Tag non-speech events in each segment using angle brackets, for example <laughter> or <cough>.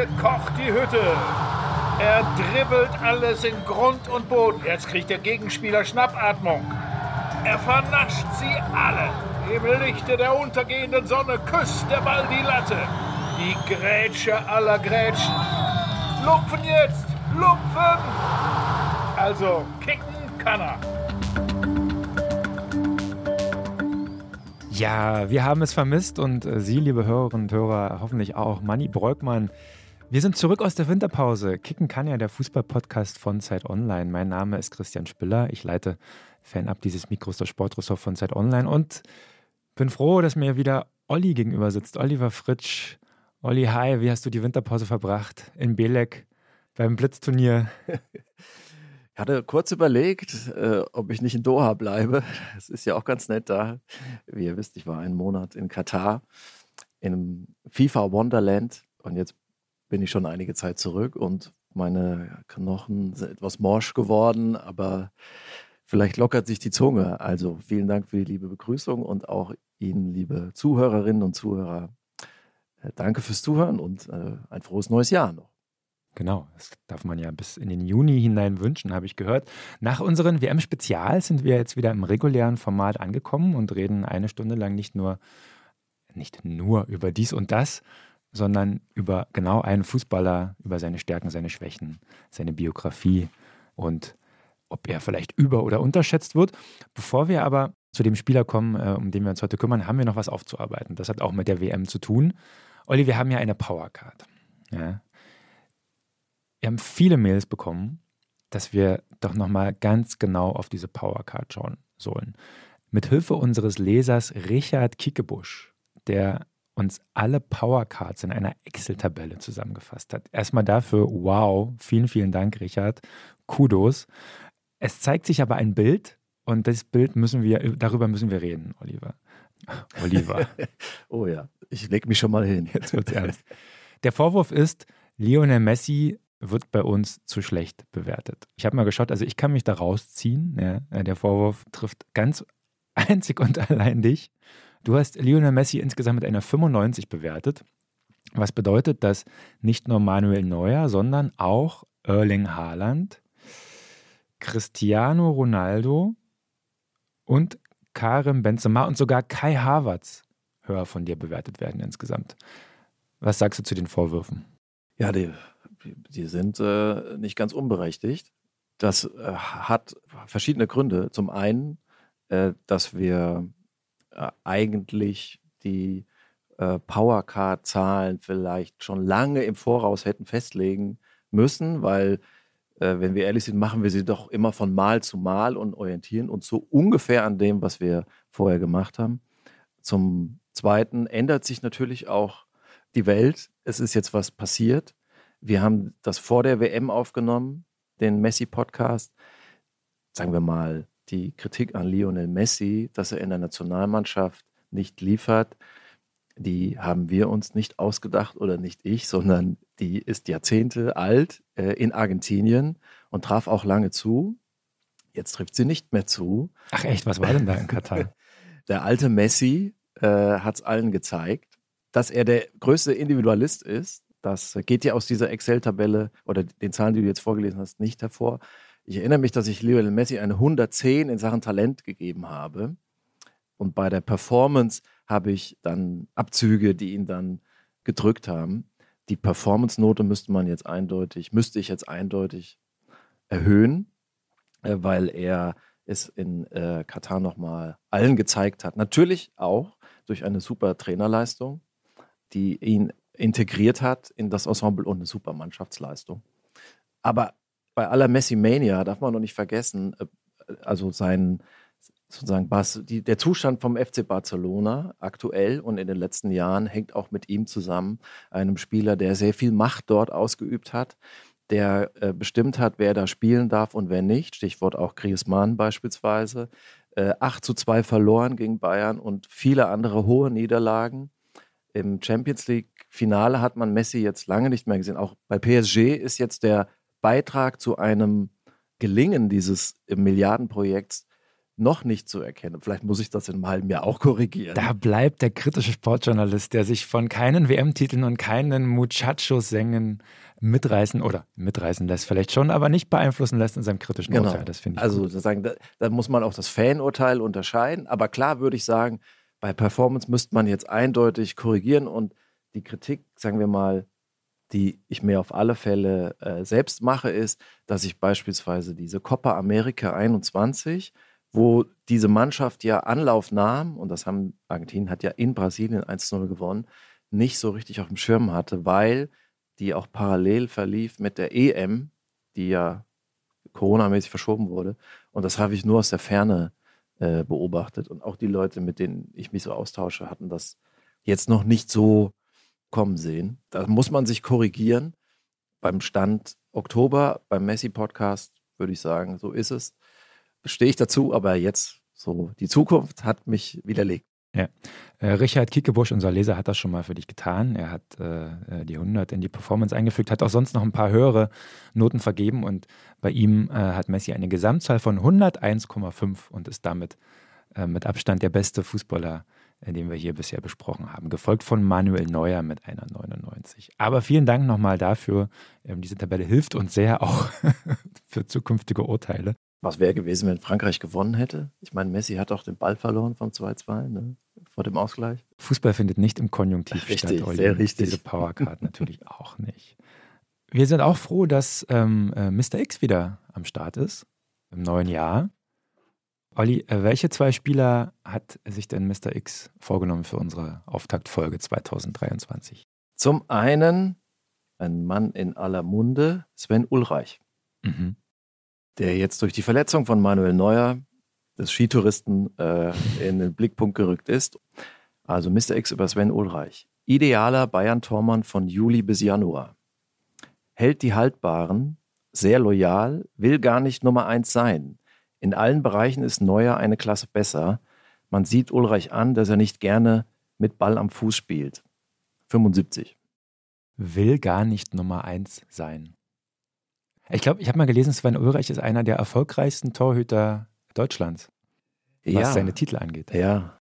Hier kocht die Hütte. Er dribbelt alles in Grund und Boden. Jetzt kriegt der Gegenspieler Schnappatmung. Er vernascht sie alle. Im Lichte der untergehenden Sonne küsst der Ball die Latte. Die Grätsche aller Grätschen. Lupfen jetzt! Lupfen! Also, kicken kann er. Ja, wir haben es vermisst und äh, Sie, liebe Hörerinnen und Hörer, hoffentlich auch. Manni Breukmann. Wir sind zurück aus der Winterpause. Kicken kann ja der Fußballpodcast von Zeit Online. Mein Name ist Christian Spiller. Ich leite fernab dieses Mikros der Sportressort von Zeit Online und bin froh, dass mir wieder Olli gegenüber sitzt. Oliver Fritsch. Olli, hi, wie hast du die Winterpause verbracht? In Belek beim Blitzturnier? Ich hatte kurz überlegt, äh, ob ich nicht in Doha bleibe. Es ist ja auch ganz nett da. Wie ihr wisst, ich war einen Monat in Katar, im FIFA Wonderland und jetzt bin ich schon einige Zeit zurück und meine Knochen sind etwas morsch geworden, aber vielleicht lockert sich die Zunge. Also vielen Dank für die liebe Begrüßung und auch Ihnen, liebe Zuhörerinnen und Zuhörer, äh, danke fürs Zuhören und äh, ein frohes neues Jahr noch. Genau, das darf man ja bis in den Juni hinein wünschen, habe ich gehört. Nach unseren WM-Spezials sind wir jetzt wieder im regulären Format angekommen und reden eine Stunde lang nicht nur, nicht nur über dies und das, sondern über genau einen Fußballer, über seine Stärken, seine Schwächen, seine Biografie und ob er vielleicht über- oder unterschätzt wird. Bevor wir aber zu dem Spieler kommen, äh, um den wir uns heute kümmern, haben wir noch was aufzuarbeiten. Das hat auch mit der WM zu tun. Olli, wir haben ja eine Powercard. Ja, wir haben viele Mails bekommen, dass wir doch nochmal ganz genau auf diese Powercard schauen sollen. Mit Hilfe unseres Lesers Richard Kiekebusch, der uns alle Powercards in einer Excel-Tabelle zusammengefasst hat. Erstmal dafür, wow, vielen, vielen Dank, Richard. Kudos. Es zeigt sich aber ein Bild und das Bild müssen wir, darüber müssen wir reden, Oliver. <laughs> Oliver. oh ja, ich leg mich schon mal hin. <laughs> Jetzt wird's ernst. Der Vorwurf ist, Lionel Messi wird bei uns zu schlecht bewertet. Ich habe mal geschaut, also ich kann mich da rausziehen. Ja, der Vorwurf trifft ganz <laughs> einzig und allein dich. Du hast Lionel Messi insgesamt mit einer 95 bewertet. Was bedeutet, dass nicht nur Manuel Neuer, sondern auch Erling Haaland, Cristiano Ronaldo und Karim Benzema und sogar Kai Havertz höher von dir bewertet werden insgesamt. Was sagst du zu den Vorwürfen? Ja, die die sind äh, nicht ganz unberechtigt. Das äh, hat verschiedene Gründe. Zum einen, äh, dass wir eigentlich die äh, Powercard-Zahlen vielleicht schon lange im Voraus hätten festlegen müssen, weil äh, wenn wir ehrlich sind, machen wir sie doch immer von Mal zu Mal und orientieren uns so ungefähr an dem, was wir vorher gemacht haben. Zum Zweiten ändert sich natürlich auch die Welt. Es ist jetzt was passiert. Wir haben das vor der WM aufgenommen, den Messi-Podcast. Sagen wir mal, die Kritik an Lionel Messi, dass er in der Nationalmannschaft nicht liefert, die haben wir uns nicht ausgedacht oder nicht ich, sondern die ist Jahrzehnte alt äh, in Argentinien und traf auch lange zu. Jetzt trifft sie nicht mehr zu. Ach echt, was war denn da in Katar? <laughs> der alte Messi äh, hat es allen gezeigt, dass er der größte Individualist ist, das geht ja aus dieser Excel-Tabelle oder den Zahlen, die du jetzt vorgelesen hast, nicht hervor. Ich erinnere mich, dass ich Lionel Messi eine 110 in Sachen Talent gegeben habe. Und bei der Performance habe ich dann Abzüge, die ihn dann gedrückt haben. Die Performance-Note müsste man jetzt eindeutig, müsste ich jetzt eindeutig erhöhen, äh, weil er es in äh, Katar nochmal allen gezeigt hat. Natürlich auch durch eine super Trainerleistung, die ihn integriert hat in das Ensemble und eine super Mannschaftsleistung. Aber bei aller Messi-Mania darf man noch nicht vergessen, äh, also sein sozusagen die, der Zustand vom FC Barcelona aktuell und in den letzten Jahren hängt auch mit ihm zusammen, einem Spieler, der sehr viel Macht dort ausgeübt hat, der äh, bestimmt hat, wer da spielen darf und wer nicht. Stichwort auch Griezmann beispielsweise. Äh, 8 zu 2 verloren gegen Bayern und viele andere hohe Niederlagen. Im Champions League-Finale hat man Messi jetzt lange nicht mehr gesehen. Auch bei PSG ist jetzt der Beitrag zu einem Gelingen dieses Milliardenprojekts noch nicht zu erkennen. Vielleicht muss ich das in einem halben Jahr auch korrigieren. Da bleibt der kritische Sportjournalist, der sich von keinen WM-Titeln und keinen Muchachos-Sängen mitreißen oder mitreißen lässt, vielleicht schon, aber nicht beeinflussen lässt in seinem kritischen Genau. Urteil. Das finde ich Also sozusagen, da, da muss man auch das Fanurteil unterscheiden. Aber klar würde ich sagen, bei Performance müsste man jetzt eindeutig korrigieren und die Kritik, sagen wir mal, die ich mir auf alle Fälle äh, selbst mache, ist, dass ich beispielsweise diese Copa America 21, wo diese Mannschaft ja Anlauf nahm, und das haben Argentinien hat ja in Brasilien 1-0 gewonnen, nicht so richtig auf dem Schirm hatte, weil die auch parallel verlief mit der EM, die ja Corona-mäßig verschoben wurde. Und das habe ich nur aus der Ferne äh, beobachtet. Und auch die Leute, mit denen ich mich so austausche, hatten das jetzt noch nicht so kommen sehen. Da muss man sich korrigieren. Beim Stand Oktober, beim Messi-Podcast, würde ich sagen, so ist es. Stehe ich dazu, aber jetzt so, die Zukunft hat mich widerlegt. Äh, Richard Kiekebusch, unser Leser, hat das schon mal für dich getan. Er hat äh, die 100 in die Performance eingefügt, hat auch sonst noch ein paar höhere Noten vergeben und bei ihm äh, hat Messi eine Gesamtzahl von 101,5 und ist damit äh, mit Abstand der beste Fußballer, äh, den wir hier bisher besprochen haben. Gefolgt von Manuel Neuer mit einer 99. Aber vielen Dank nochmal dafür. Ähm, diese Tabelle hilft uns sehr auch <laughs> für zukünftige Urteile. Was wäre gewesen, wenn Frankreich gewonnen hätte? Ich meine, Messi hat auch den Ball verloren vom 2-2 ne? vor dem Ausgleich. Fußball findet nicht im Konjunktiv Richtig, statt. Olli. sehr richtig. Diese Powercard <laughs> natürlich auch nicht. Wir sind auch froh, dass ähm, äh, Mr. X wieder am Start ist im neuen Jahr. Olli, äh, welche zwei Spieler hat sich denn Mr. X vorgenommen für unsere Auftaktfolge 2023? Zum einen ein Mann in aller Munde, Sven Ulreich. Mhm. der jetzt durch die Verletzung von Manuel Neuer, des Skitouristen, äh, in den Blickpunkt gerückt ist. Also Mr. X über Sven Ulreich. Idealer Bayern-Tormann von Juli bis Januar. Hält die Haltbaren, sehr loyal, will gar nicht Nummer eins sein. In allen Bereichen ist Neuer eine Klasse besser. Man sieht Ulreich an, dass er nicht gerne mit Ball am Fuß spielt. 75. Will gar nicht Nummer eins sein. Ich glaube, ich habe mal gelesen, Sven Ulreich ist einer der erfolgreichsten Torhüter Deutschlands, was ja, seine Titel angeht. ja.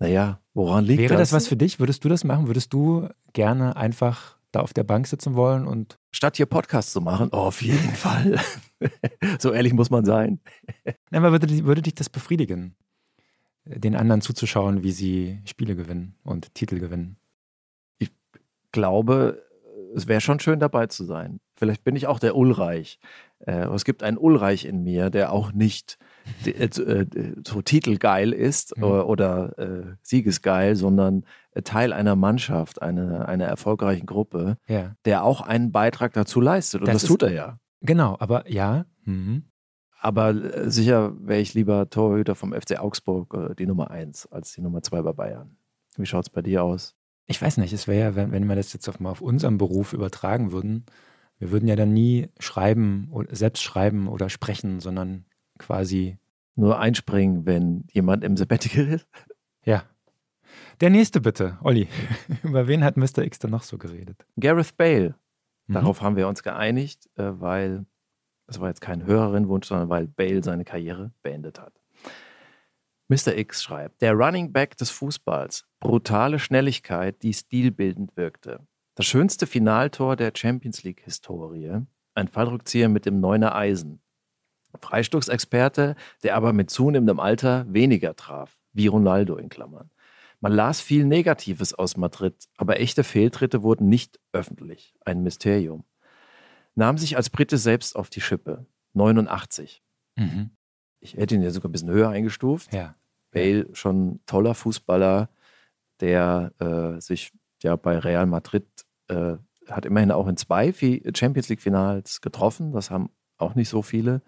Naja, woran liegt Wäre das das? was für dich? Würdest du das machen? Würdest du gerne einfach da auf der Bank sitzen wollen und statt hier Podcast zu machen, oh, auf jeden Fall. <laughs> so ehrlich muss man sein. Nein, aber würde, dich- würde dich das befriedigen, den anderen zuzuschauen, wie sie Spiele gewinnen und Titel gewinnen? Glaube, es wäre schon schön dabei zu sein. Vielleicht bin ich auch der Ulreich. Äh, es gibt einen Ulreich in mir, der auch nicht so titelgeil ist Mhm. oder, oder äh, siegesgeil, sondern äh, Teil einer Mannschaft, einer, einer erfolgreichen Gruppe, Ja. der auch einen Beitrag dazu leistet. Und Das das, tut er ja. Genau, aber ja. Mhm. Aber äh, sicher wäre ich lieber Torhüter vom FC Augsburg, äh, die Nummer eins, als die Nummer zwei bei Bayern. Wie schaut es bei dir aus? Ich weiß nicht, es wäre ja, wenn, wenn wir das jetzt auf, mal auf unseren Beruf übertragen würden, wir würden ja dann nie schreiben selbst schreiben oder sprechen, sondern quasi, Nur einspringen, wenn jemand im Sabbatical ist? ja. Der nächste bitte, Olli. <laughs> Über wen hat Mr. X denn noch so geredet? Gareth Bale. Mhm. Darauf haben wir uns geeinigt, äh, weil das war jetzt kein Hörerinnenwunsch, sondern weil Bale seine Karriere beendet hat. Mr. X schreibt, der Running Back des Fußballs, brutale Schnelligkeit, die stilbildend wirkte. Das schönste Finaltor der Champions League-Historie, ein Fallrückzieher mit dem Neuner Eisen. Freistoßexperte, der aber mit zunehmendem Alter weniger traf, wie Ronaldo in Klammern. Man las viel Negatives aus Madrid, aber echte Fehltritte wurden nicht öffentlich. Ein Mysterium. Nahm sich als Brite selbst auf die Schippe. 89. Mhm. Ich hätte ihn ja sogar ein bisschen höher eingestuft. Ja. Bale schon toller Fußballer, der äh, sich ja bei Real Madrid äh, hat immerhin auch in zwei Champions League Finals getroffen. Das haben auch nicht so viele.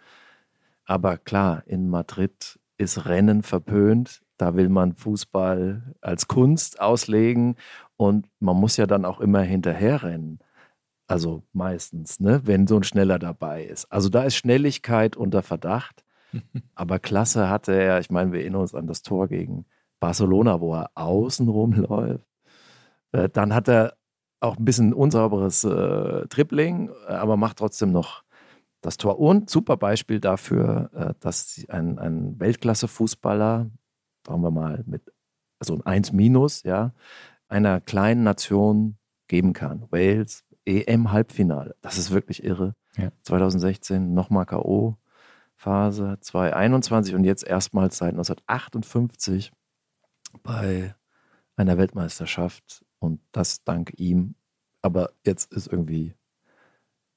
Aber klar, in Madrid ist Rennen verpönt. Da will man Fußball als Kunst auslegen und man muss ja dann auch immer hinterherrennen. Also meistens, ne, wenn so ein Schneller dabei ist. Also da ist Schnelligkeit unter Verdacht. <laughs> Aber klasse hatte er, ich meine, wir erinnern uns an das Tor gegen Barcelona, wo er außen rumläuft. Äh, dann hat er auch ein bisschen unsauberes äh, Dribbling, äh, aber macht trotzdem noch das Tor. Und super Beispiel dafür, äh, dass ein, ein Weltklasse-Fußballer, sagen wir mal mit also ein 1 minus, ja, einer kleinen Nation geben kann. Wales, EM-Halbfinale. Das ist wirklich irre. Ja. 2016 nochmal K.O.-Phase, 2021 und jetzt erstmals seit 1958 bei einer Weltmeisterschaft und das dank ihm. Aber jetzt ist irgendwie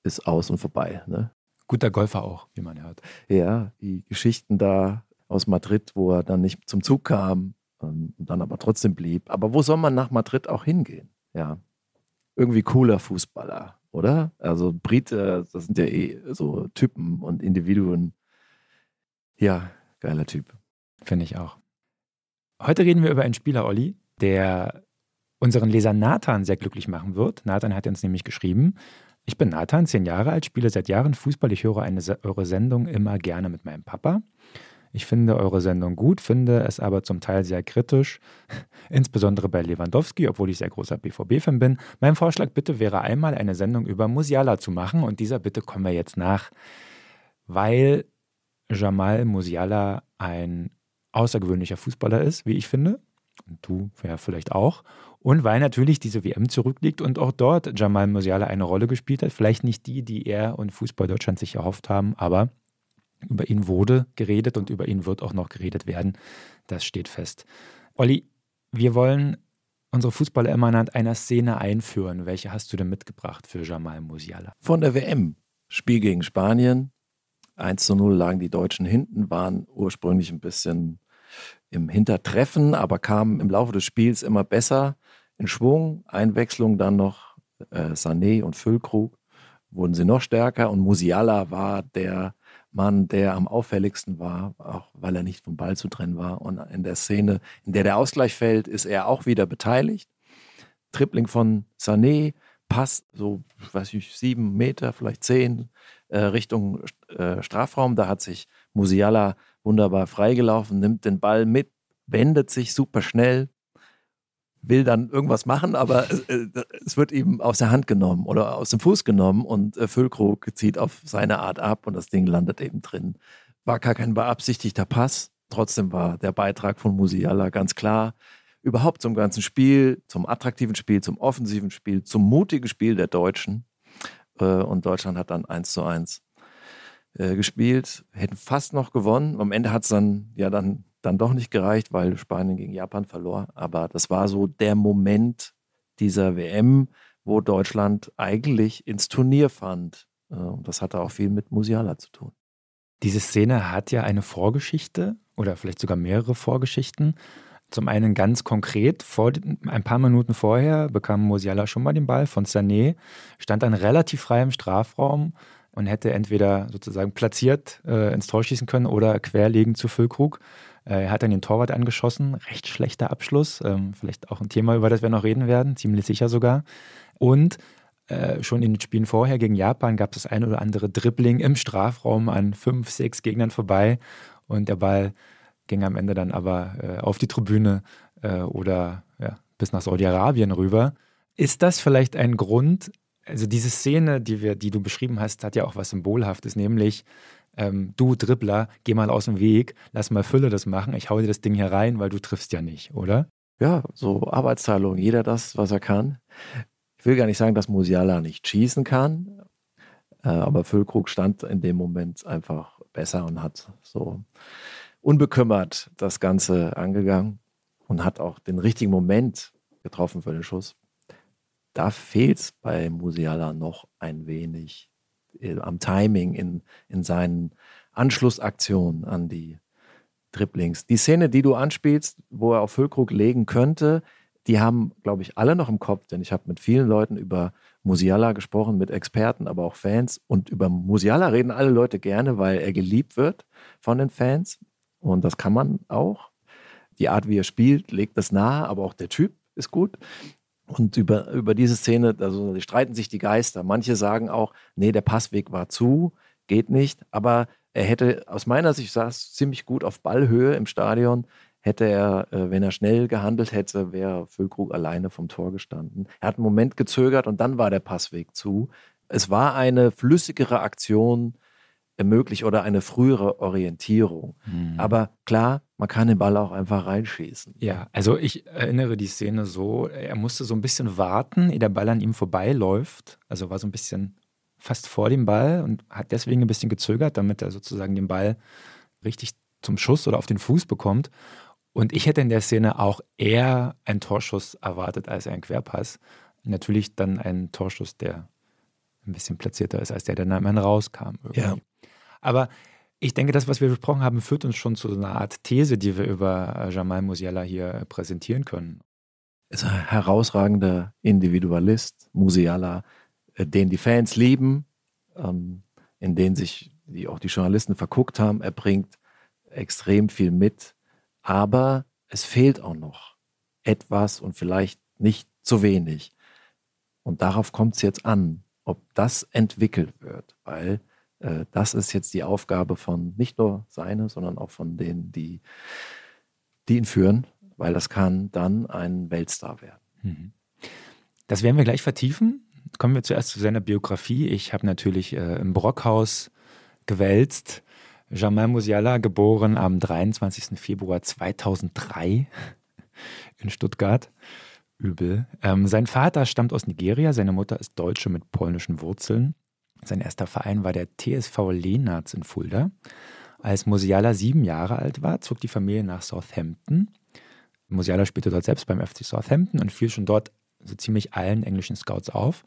ist aus und vorbei. Ne? Guter Golfer auch, wie man hört. Ja, die Geschichten da aus Madrid, wo er dann nicht zum Zug kam ähm, und dann aber trotzdem blieb. Aber wo soll man nach Madrid auch hingehen? Ja, irgendwie cooler Fußballer, oder? Also Brite, das sind ja eh so Typen und Individuen. Ja, geiler Typ. Finde ich auch. Heute reden wir über einen Spieler, Olli, der unseren Leser Nathan sehr glücklich machen wird. Nathan hat uns nämlich geschrieben, ich bin Nathan, zehn Jahre alt, spiele seit Jahren Fußball. Ich höre eine, eure Sendung immer gerne mit meinem Papa. Ich finde eure Sendung gut, finde es aber zum Teil sehr kritisch, <laughs> insbesondere bei Lewandowski, obwohl ich sehr großer BVB-Fan bin. Mein Vorschlag bitte wäre einmal eine Sendung über Musiala zu machen und dieser Bitte kommen wir jetzt nach, weil Jamal Musiala ein außergewöhnlicher Fußballer ist, wie ich finde. Und du ja vielleicht auch. Und weil natürlich diese WM zurückliegt und auch dort Jamal Musiala eine Rolle gespielt hat. Vielleicht nicht die, die er und Fußball Deutschland sich erhofft haben, aber über ihn wurde geredet und über ihn wird auch noch geredet werden. Das steht fest. Olli, wir wollen unsere Fußballer immer anhand einer Szene einführen. Welche hast du denn mitgebracht für Jamal Musiala? Von der WM. Spiel gegen Spanien. 1 zu 0 lagen die Deutschen hinten, waren ursprünglich ein bisschen im Hintertreffen, aber kamen im Laufe des Spiels immer besser in Schwung. Einwechslung dann noch äh, Sané und Füllkrug wurden sie noch stärker und Musiala war der Mann, der am auffälligsten war, auch weil er nicht vom Ball zu trennen war. Und in der Szene, in der der Ausgleich fällt, ist er auch wieder beteiligt. Tripling von Sané, Pass so, weiß ich, sieben Meter, vielleicht zehn, äh, Richtung äh, Strafraum. Da hat sich Musiala wunderbar freigelaufen, nimmt den Ball mit, wendet sich super schnell, will dann irgendwas machen, aber es, äh, es, wird ihm aus der Hand genommen oder aus dem Fuß genommen und äh, Füllkrug zieht auf seine Art ab und das Ding landet eben drin. War gar kein beabsichtigter Pass, trotzdem war der Beitrag von Musiala ganz klar. Überhaupt zum ganzen Spiel, zum attraktiven Spiel, zum offensiven Spiel, zum mutigen Spiel der Deutschen. Äh, und Deutschland hat dann 1 zu 1 äh, gespielt, hätten fast noch gewonnen. Am Ende hat es dann ja dann, dann doch nicht gereicht, weil Spanien gegen Japan verlor. Aber das war so der Moment dieser WM, wo Deutschland eigentlich ins Turnier fand. Äh, und das hatte auch viel mit Musiala zu tun. Diese Szene hat ja eine Vorgeschichte oder vielleicht sogar mehrere Vorgeschichten. Zum einen ganz konkret, vor, ein paar Minuten vorher bekam Musiala schon mal den Ball von Sané, stand dann relativ frei im Strafraum, und hätte entweder sozusagen platziert äh, ins Tor schießen können oder querlegen zu Füllkrug. Äh, er hat dann den Torwart angeschossen, recht schlechter Abschluss, ähm, vielleicht auch ein Thema, über das wir noch reden werden, ziemlich sicher sogar. Und äh, schon in den Spielen vorher gegen Japan gab es das ein oder andere Dribbling im Strafraum an fünf, sechs Gegnern vorbei. Und der Ball ging am Ende dann aber äh, auf die Tribüne oder ja, bis nach Saudi-Arabien rüber. Ist das vielleicht ein Grund, also diese Szene, die, wir, die du beschrieben hast, hat ja auch was Symbolhaftes, nämlich ähm, du Dribbler, geh mal aus dem Weg, lass mal Fülle das machen, ich hau dir das Ding hier rein, weil du triffst ja nicht, oder? Ja, so Arbeitsteilung, jeder das, was er kann. Ich will gar nicht sagen, dass Musiala nicht schießen kann, äh, aber Füllkrug stand in dem Moment einfach besser und hat so unbekümmert das Ganze angegangen und hat auch den richtigen Moment getroffen für den Schuss da fehlt es bei Musiala noch ein wenig am Timing in, in seinen Anschlussaktionen an die Dribblings. Die Szene, die du anspielst, wo er auf Füllkrug legen könnte, die haben, glaube ich, alle noch im Kopf, denn ich habe mit vielen Leuten über Musiala gesprochen, mit Experten, aber auch Fans. Und über Musiala reden alle Leute gerne, weil er geliebt wird von den Fans. Und das kann man auch. Die Art, wie er spielt, legt das nahe, aber auch der Typ ist gut. Und über, über diese Szene, also die streiten sich die Geister. Manche sagen auch, nee, der Passweg war zu, geht nicht. Aber er hätte aus meiner Sicht saß ziemlich gut auf Ballhöhe im Stadion. Hätte er, äh, wenn er schnell gehandelt hätte, wäre Füllkrug alleine vom Tor gestanden. Er hat einen Moment gezögert und dann war der Passweg zu. Es war eine flüssigere Aktion ermöglicht oder eine frühere Orientierung. Mhm. Aber klar, man kann den Ball auch einfach reinschießen. Ja, also ich erinnere die Szene so, er musste so ein bisschen warten, ehe der Ball an ihm vorbeiläuft. Also war so ein bisschen fast vor dem Ball und hat deswegen ein bisschen gezögert, damit er sozusagen den Ball richtig zum Schuss oder auf den Fuß bekommt. Und ich hätte in der Szene auch eher einen Torschuss erwartet als einen Querpass. Natürlich dann einen Torschuss, der ein bisschen platzierter ist, als der, der dann rauskam. Irgendwie. Ja. Aber ich denke, das, was wir besprochen haben, führt uns schon zu einer Art These, die wir über äh, Jamal Musiala hier äh, präsentieren können. Ist ein herausragender Individualist, Musiala, äh, den die Fans lieben, ähm, in den sich auch die Journalisten verguckt haben. Er bringt extrem viel mit, aber es fehlt auch noch etwas und vielleicht nicht zu wenig. Und darauf kommt es jetzt an, ob das entwickelt wird, weil das ist jetzt die Aufgabe von nicht nur seine, sondern auch von denen, die, die ihn führen, weil das kann dann ein Weltstar werden. Mhm. Das werden wir gleich vertiefen. Kommen wir zuerst zu seiner Biografie. Ich habe natürlich äh, im Brockhaus gewälzt. Jamal Musiala, geboren am 23. Februar 2003 <laughs> in Stuttgart. Übel. Ähm, sein Vater stammt aus Nigeria, seine Mutter ist Deutsche mit polnischen Wurzeln. Sein erster Verein war der TSV Leenarts in Fulda. Als Musiala sieben Jahre alt war, zog die Familie nach Southampton. Musiala spielte dort selbst beim FC Southampton und fiel schon dort so ziemlich allen englischen Scouts auf.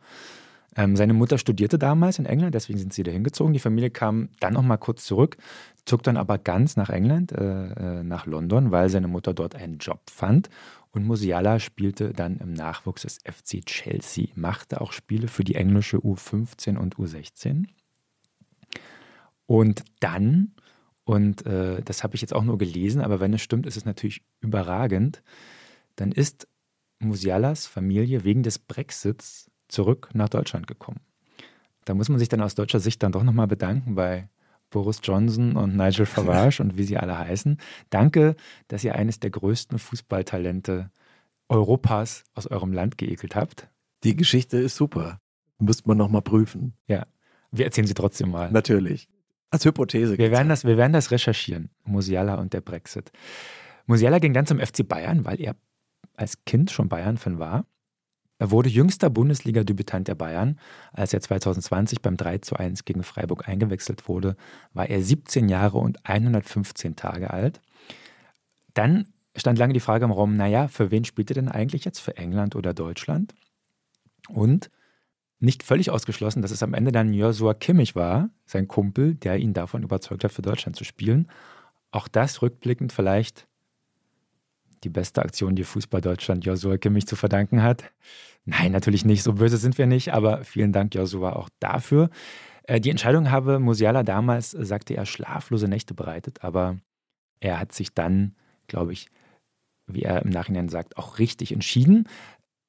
Ähm, seine Mutter studierte damals in England, deswegen sind sie da hingezogen. Die Familie kam dann noch mal kurz zurück, zog dann aber ganz nach England, äh, äh nach London, weil seine Mutter dort einen Job fand. Und Musiala spielte dann im Nachwuchs des FC Chelsea, machte auch Spiele für die englische U15 und U16. Und dann, und äh, das habe ich jetzt auch nur gelesen, aber wenn es stimmt, ist es natürlich überragend, dann ist Musialas Familie wegen des Brexits zurück nach Deutschland gekommen. Da muss man sich dann aus deutscher Sicht dann doch nochmal bedanken bei Boris Johnson und Nigel Farage und wie sie alle heißen. Danke, dass ihr eines der größten Fußballtalente Europas aus eurem Land geekelt habt. Die Geschichte ist super. Müsste man nochmal prüfen. Ja, wir erzählen sie trotzdem mal. Natürlich. Als Hypothese. Wir werden, das, wir werden das recherchieren. Musiala und der Brexit. Musiala ging dann zum FC Bayern, weil er als Kind schon Bayern-Fan war. Er wurde jüngster Bundesliga-Debütant der Bayern. Als er 2020 beim 3 zu 1 gegen Freiburg eingewechselt wurde, war er 17 Jahre und 115 Tage alt. Dann stand lange die Frage im Raum, naja, für wen spielt er denn eigentlich jetzt? Für England oder Deutschland? Und nicht völlig ausgeschlossen, dass es am Ende dann Joshua Kimmich war, sein Kumpel, der ihn davon überzeugt hat, für Deutschland zu spielen. Auch das rückblickend vielleicht die beste Aktion, die Fußball Deutschland Joshua Kimmich zu verdanken hat. Nein, natürlich nicht, so böse sind wir nicht, aber vielen Dank, Joshua, auch dafür. Äh, die Entscheidung habe Musiala damals, sagte er, schlaflose Nächte bereitet, aber er hat sich dann, glaube ich, wie er im Nachhinein sagt, auch richtig entschieden.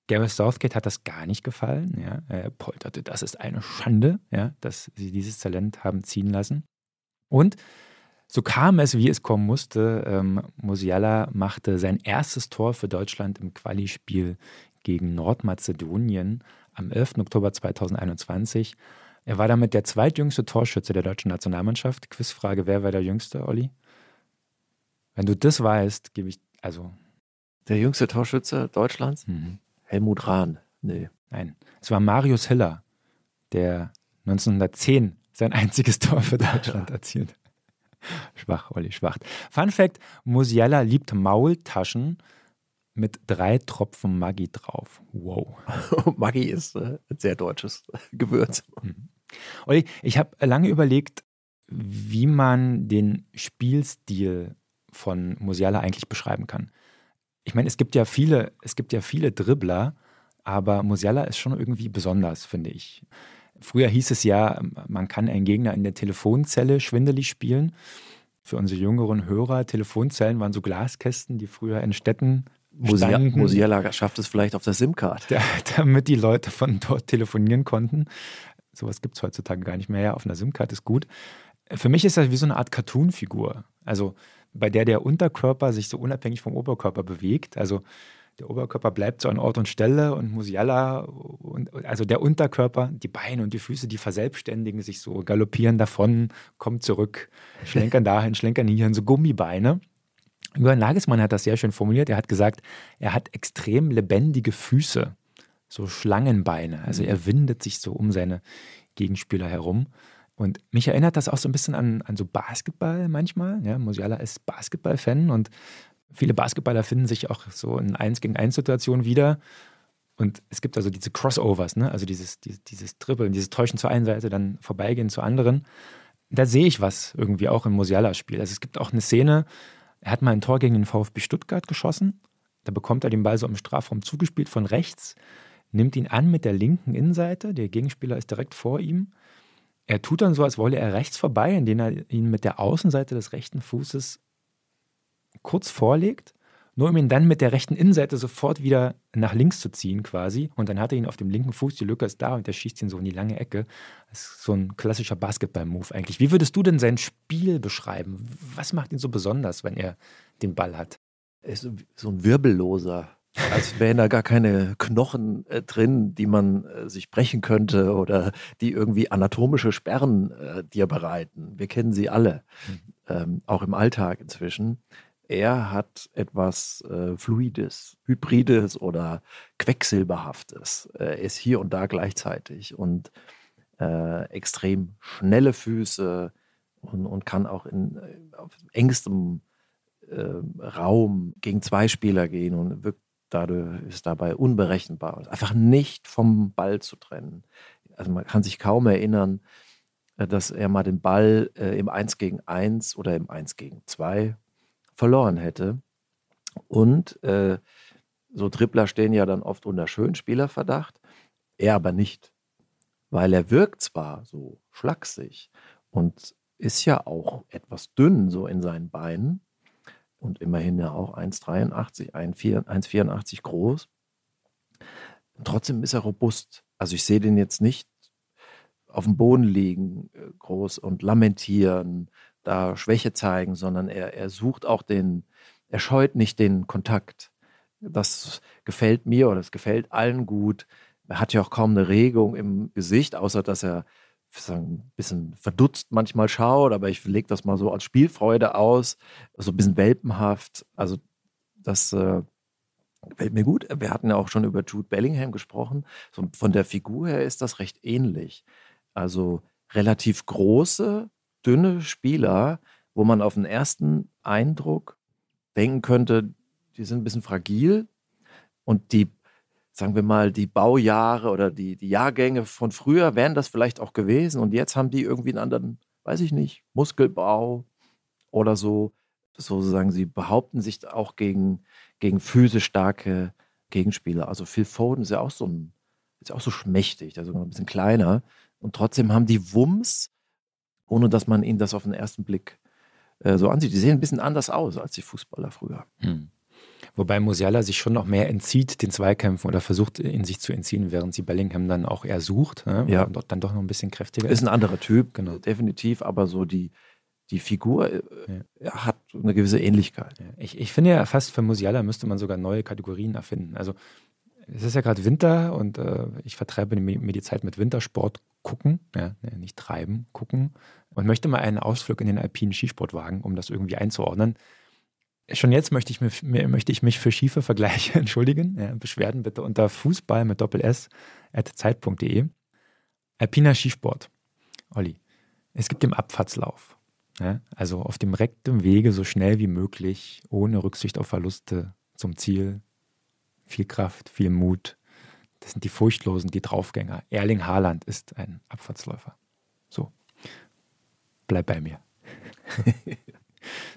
Gareth Southgate hat das gar nicht gefallen. Ja. Er polterte, das ist eine Schande, ja, dass sie dieses Talent haben ziehen lassen. Und so kam es, wie es kommen musste. Ähm, Musiala machte sein erstes Tor für Deutschland im Quali-Spiel gegen Nordmazedonien am 11. Oktober 2021. Er war damit der zweitjüngste Torschütze der deutschen Nationalmannschaft. Quizfrage, wer war der jüngste, Olli? Wenn du das weißt, gebe ich, also. Der jüngste Torschütze Deutschlands? Mhm. Helmut Rahn. Nee. Nein, es war Marius Hiller, der 1910 sein einziges Tor für Deutschland <laughs> erzielt. Schwach, Olli, schwach. Fun Fact: Musiala liebt Maultaschen mit drei Tropfen Maggi drauf. Wow. <laughs> Maggi ist äh, ein sehr deutsches <laughs> Gewürz. Mhm. Olli, ich habe lange überlegt, wie man den Spielstil von Musiala eigentlich beschreiben kann. Ich meine, es gibt ja viele, es gibt ja viele Dribbler, aber Musiala ist schon irgendwie besonders, finde ich. Früher hieß es ja, man kann einen Gegner in der Telefonzelle schwindelig spielen. Für unsere jüngeren Hörer, Telefonzellen waren so Glaskästen, die früher in Städten standen. Musiala schafft es vielleicht auf der SIM-Card. damit die Leute von dort telefonieren konnten. Sowas gibt es heutzutage gar nicht mehr. Ja, auf einer SIM-Card ist gut. Für mich ist das wie so eine Art Cartoon-Figur. Also bei der der Unterkörper sich so unabhängig vom Oberkörper bewegt. Also Der Oberkörper bleibt so an Ort und Stelle und Musiala, und, also der Unterkörper, die Beine und die Füße, die verselbstständigen sich so, galoppieren davon, kommen zurück, <laughs> schlenkern dahin, schlenkern hierhin, so Gummibeine. Jürgen Nagelsmann hat das sehr schön formuliert. Er hat gesagt, er hat extrem lebendige Füße, so Schlangenbeine. Also er windet sich so um seine Gegenspieler herum. Und mich erinnert das auch so ein bisschen an, an so Basketball manchmal. Ja, Musiala ist Basketball-Fan und viele Basketballer finden sich auch so in 1 gegen 1 Situationen wieder. Und es gibt also diese Crossovers, ne? also dieses, dieses, dieses Dribbeln, dieses Täuschen zur einen Seite, dann vorbeigehen zur anderen. Da sehe ich was irgendwie auch im Musiala-Spiel. Also es gibt auch eine Szene, er hat mal ein Tor gegen den VfB Stuttgart geschossen. Da bekommt er den Ball so im Strafraum zugespielt von rechts, nimmt ihn an mit der linken Innenseite. Der Gegenspieler ist direkt vor ihm. Er tut dann so, als wolle er rechts vorbei, indem er ihn mit der Außenseite des rechten Fußes kurz vorlegt, nur um ihn dann mit der rechten Innenseite sofort wieder nach links zu ziehen quasi. Und dann hat er ihn auf dem linken Fuß, die Lücke ist da und er schießt ihn so in die lange Ecke. Das ist so ein klassischer Basketball-Move eigentlich. Wie würdest du denn sein Spiel beschreiben? Was macht ihn so besonders, wenn er den Ball hat? Er ist so ein wirbelloser. Als wären da gar keine Knochen äh, drin, die man äh, sich brechen könnte oder die irgendwie anatomische Sperren äh, dir bereiten. Wir kennen sie alle, mhm. ähm, auch im Alltag inzwischen er hat etwas äh, Fluides, Hybrides oder Quecksilberhaftes. Er ist hier und da gleichzeitig und äh, extrem schnelle Füße und, und kann auch in äh, engstem äh, Raum gegen zwei Spieler gehen und wirkt dadurch ist dabei unberechenbar. Einfach nicht vom Ball zu trennen. Also man kann sich kaum erinnern, äh, dass er mal den Ball äh, im 1 gegen 1 oder im 1 gegen 2 verloren hätte. Und äh, so Dribbler stehen ja dann oft unter Schönspielerverdacht, er aber nicht. Weil er wirkt zwar so schlaksig und ist ja auch etwas dünn so in seinen Beinen und immerhin ja auch 1,83, 1,84 groß. Trotzdem ist er robust. Also ich sehe den jetzt nicht auf dem Boden liegen, äh, groß und lamentieren da Schwäche zeigen, sondern er, er sucht auch den, er scheut nicht den Kontakt. Das gefällt mir oder es gefällt allen gut. Er hat ja auch kaum eine Regung im Gesicht, außer dass er ein bisschen verdutzt manchmal schaut, aber ich lege das mal so als Spielfreude aus, so ein bisschen welpenhaft. Also das äh, gefällt mir gut. Wir hatten ja auch schon über Jude Bellingham gesprochen. So von der Figur her ist das recht ähnlich. Also relativ große, dünne Spieler, wo man auf den ersten Eindruck denken könnte, die sind ein bisschen fragil und die, sagen wir mal, die Baujahre oder die, die Jahrgänge von früher wären das vielleicht auch gewesen und jetzt haben die irgendwie einen anderen, weiß ich nicht, Muskelbau oder so. Sozusagen, sie behaupten sich auch gegen, gegen physisch starke Gegenspieler. Also Phil Foden ist ja auch so ein, ist auch so schmächtig, sogar ein bisschen kleiner. Und trotzdem haben die Wumms ohne dass man ihnen das auf den ersten Blick äh, so ansieht. Die sehen ein bisschen anders aus als die Fußballer früher. Hm. Wobei Musiala sich schon noch mehr entzieht den Zweikämpfen oder versucht in sich zu entziehen, während sie Bellingham dann auch eher sucht. Ne? Ja. Und dann doch noch ein bisschen kräftiger ist. Ist ein anderer Typ, genau. definitiv, aber so die, die Figur äh, ja. hat eine gewisse Ähnlichkeit. Ja. Ich, ich finde ja fast für Musiala müsste man sogar neue Kategorien erfinden. Also es ist ja gerade Winter und äh, ich vertreibe mir die Zeit mit Wintersport gucken, ja, nicht treiben, gucken und möchte mal einen Ausflug in den alpinen Skisport wagen, um das irgendwie einzuordnen. Schon jetzt möchte ich, mich, möchte ich mich für schiefe Vergleiche <laughs> entschuldigen. Ja, Beschwerden bitte unter Fußball mit Doppel-S at zeit.de. Alpiner Skisport. Olli, es gibt den Abfahrtslauf. Ja, also auf dem rektem Wege so schnell wie möglich, ohne Rücksicht auf Verluste zum Ziel. Viel Kraft, viel Mut. Das sind die Furchtlosen, die Draufgänger. Erling Haaland ist ein Abfahrtsläufer. So, bleib bei mir. <laughs>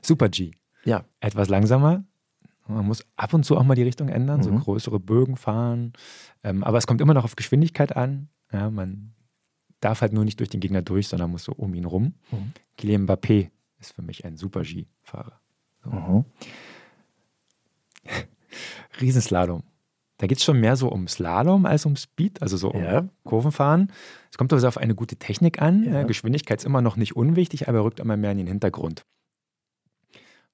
Super G. Ja. Etwas langsamer. Man muss ab und zu auch mal die Richtung ändern, mhm. so größere Bögen fahren. Ähm, aber es kommt immer noch auf Geschwindigkeit an. Ja, man darf halt nur nicht durch den Gegner durch, sondern muss so um ihn rum. Mhm. Kylian Mbappé ist für mich ein Super G-Fahrer. So. Mhm. <laughs> Riesenslalom. Da geht es schon mehr so um Slalom als um Speed, also so um ja. Kurvenfahren. Es kommt also auf eine gute Technik an. Ja. Geschwindigkeit ist immer noch nicht unwichtig, aber rückt immer mehr in den Hintergrund.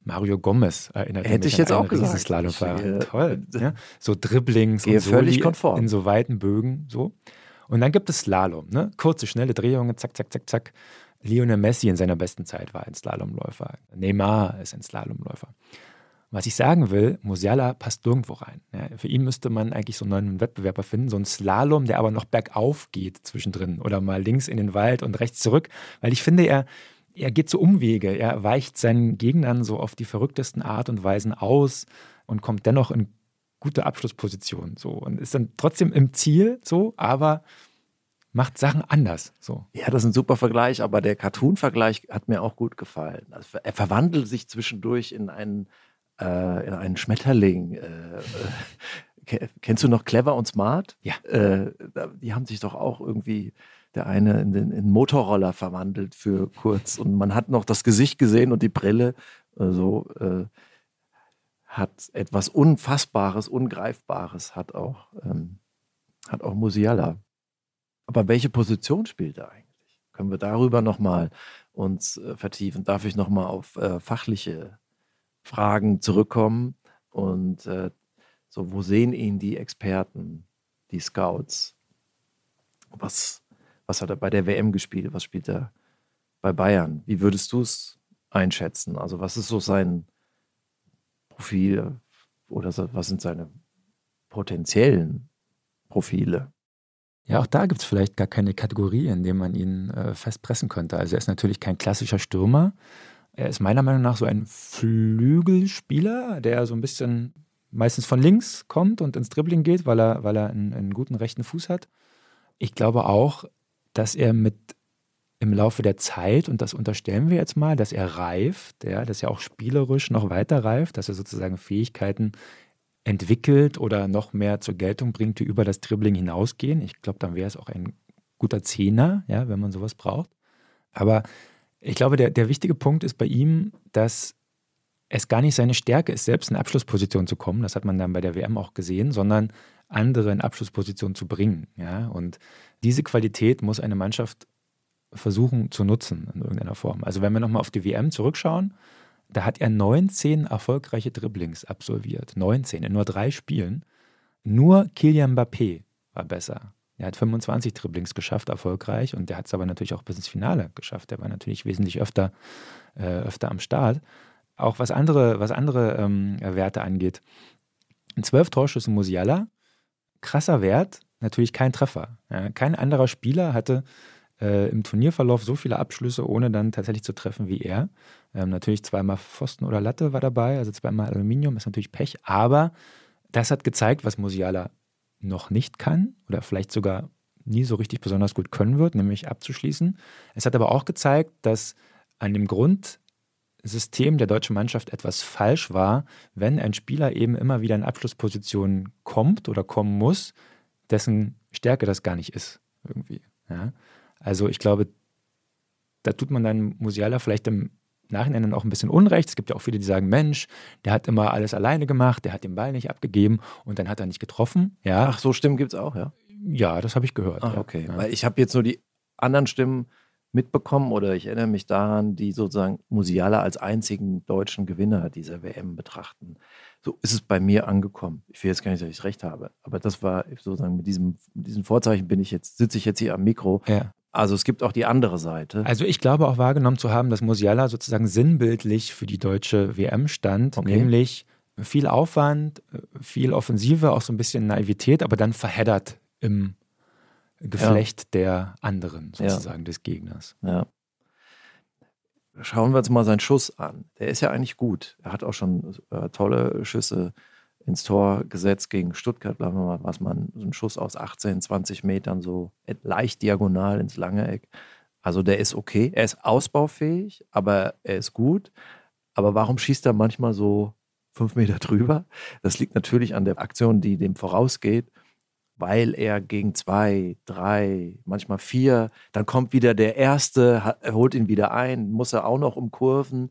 Mario Gomez erinnert Hätte mich ich jetzt an auch einen gesagt. Riesenslalomfahrer. Ich, äh, Toll. Ja? So Dribblings und völlig konform. in so weiten Bögen. So. Und dann gibt es Slalom. Ne? Kurze, schnelle Drehungen, zack, zack, zack, zack. Lionel Messi in seiner besten Zeit war ein Slalomläufer. Neymar ist ein Slalomläufer. Was ich sagen will, Musiala passt nirgendwo rein. Ja, für ihn müsste man eigentlich so einen neuen Wettbewerber finden, so einen Slalom, der aber noch bergauf geht zwischendrin oder mal links in den Wald und rechts zurück, weil ich finde, er, er geht so Umwege, er weicht seinen Gegnern so auf die verrücktesten Art und Weisen aus und kommt dennoch in gute Abschlussposition so und ist dann trotzdem im Ziel so, aber macht Sachen anders so. Ja, das ist ein super Vergleich, aber der Cartoon-Vergleich hat mir auch gut gefallen. Also er verwandelt sich zwischendurch in einen, äh, in einen Schmetterling. Äh, äh, kennst du noch Clever und Smart? Ja. Äh, die haben sich doch auch irgendwie der eine in den in Motorroller verwandelt für kurz und man hat noch das Gesicht gesehen und die Brille. Also äh, hat etwas Unfassbares, Ungreifbares, hat auch, ähm, hat auch Musiala. Aber welche Position spielt er eigentlich? Können wir darüber nochmal uns äh, vertiefen? Darf ich nochmal auf äh, fachliche Fragen zurückkommen? Und äh, so, wo sehen ihn die Experten, die Scouts? Was, was hat er bei der WM gespielt? Was spielt er bei Bayern? Wie würdest du es einschätzen? Also, was ist so sein Profil oder was sind seine potenziellen Profile? Ja, auch da gibt es vielleicht gar keine Kategorie, in der man ihn äh, festpressen könnte. Also er ist natürlich kein klassischer Stürmer. Er ist meiner Meinung nach so ein Flügelspieler, der so ein bisschen meistens von links kommt und ins Dribbling geht, weil er, weil er einen, einen guten rechten Fuß hat. Ich glaube auch, dass er mit im Laufe der Zeit, und das unterstellen wir jetzt mal, dass er reift, ja, dass er auch spielerisch noch weiter reift, dass er sozusagen Fähigkeiten entwickelt oder noch mehr zur Geltung bringt, die über das Dribbling hinausgehen. Ich glaube, dann wäre es auch ein guter Zehner, ja, wenn man sowas braucht. Aber ich glaube, der, der wichtige Punkt ist bei ihm, dass es gar nicht seine Stärke ist, selbst in Abschlussposition zu kommen. Das hat man dann bei der WM auch gesehen, sondern andere in Abschlussposition zu bringen. Ja? Und diese Qualität muss eine Mannschaft versuchen zu nutzen in irgendeiner Form. Also wenn wir nochmal auf die WM zurückschauen, da hat er 19 erfolgreiche Dribblings absolviert. 19 in nur drei Spielen. Nur Kylian Mbappé war besser. Er hat 25 Dribblings geschafft, erfolgreich, und der hat es aber natürlich auch bis ins Finale geschafft. Der war natürlich wesentlich öfter, äh, öfter am Start. Auch was andere, was andere ähm, Werte angeht. In zwölf Torschüssen Musiala, krasser Wert, natürlich kein Treffer. Ja, kein anderer Spieler hatte äh, im Turnierverlauf so viele Abschlüsse, ohne dann tatsächlich zu treffen wie er. Ähm, natürlich zweimal Pfosten oder Latte war dabei, also zweimal Aluminium, ist natürlich Pech, aber das hat gezeigt, was Musiala noch nicht kann oder vielleicht sogar nie so richtig besonders gut können wird, nämlich abzuschließen. Es hat aber auch gezeigt, dass an dem Grundsystem der deutschen Mannschaft etwas falsch war, wenn ein Spieler eben immer wieder in Abschlusspositionen kommt oder kommen muss, dessen Stärke das gar nicht ist, irgendwie. Ja? Also ich glaube, da tut man dann Musiala vielleicht im Nachhinein dann auch ein bisschen Unrecht. Es gibt ja auch viele, die sagen, Mensch, der hat immer alles alleine gemacht, der hat den Ball nicht abgegeben und dann hat er nicht getroffen. Ja, Ach, so Stimmen gibt es auch, ja? ja das habe ich gehört. Ach, okay. Ja. Weil ich habe jetzt nur die anderen Stimmen mitbekommen oder ich erinnere mich daran, die sozusagen Musiala als einzigen deutschen Gewinner dieser WM betrachten. So ist es bei mir angekommen. Ich will jetzt gar nicht, dass ich recht habe, aber das war sozusagen mit diesem, mit diesem Vorzeichen bin ich jetzt, sitze ich jetzt hier am Mikro. Ja. Also es gibt auch die andere Seite. Also ich glaube auch wahrgenommen zu haben, dass Musiala sozusagen sinnbildlich für die deutsche WM stand, Okay. nämlich viel Aufwand, viel Offensive, auch so ein bisschen Naivität, aber dann verheddert im Geflecht der anderen, Ja. sozusagen des Gegners. Ja. Schauen wir uns mal seinen Schuss an. Der ist ja eigentlich gut. Er hat auch schon äh, tolle Schüsse ins Tor gesetzt gegen Stuttgart, bleiben wir mal, was man, so ein Schuss aus 18, 20 Metern, so leicht diagonal ins lange Eck. Also der ist okay. Er ist ausbaufähig, aber er ist gut. Aber warum schießt er manchmal so fünf Meter drüber? Das liegt natürlich an der Aktion, die dem vorausgeht weil er gegen zwei, drei, manchmal vier, dann kommt wieder der Erste, er holt ihn wieder ein, muss er auch noch umkurven,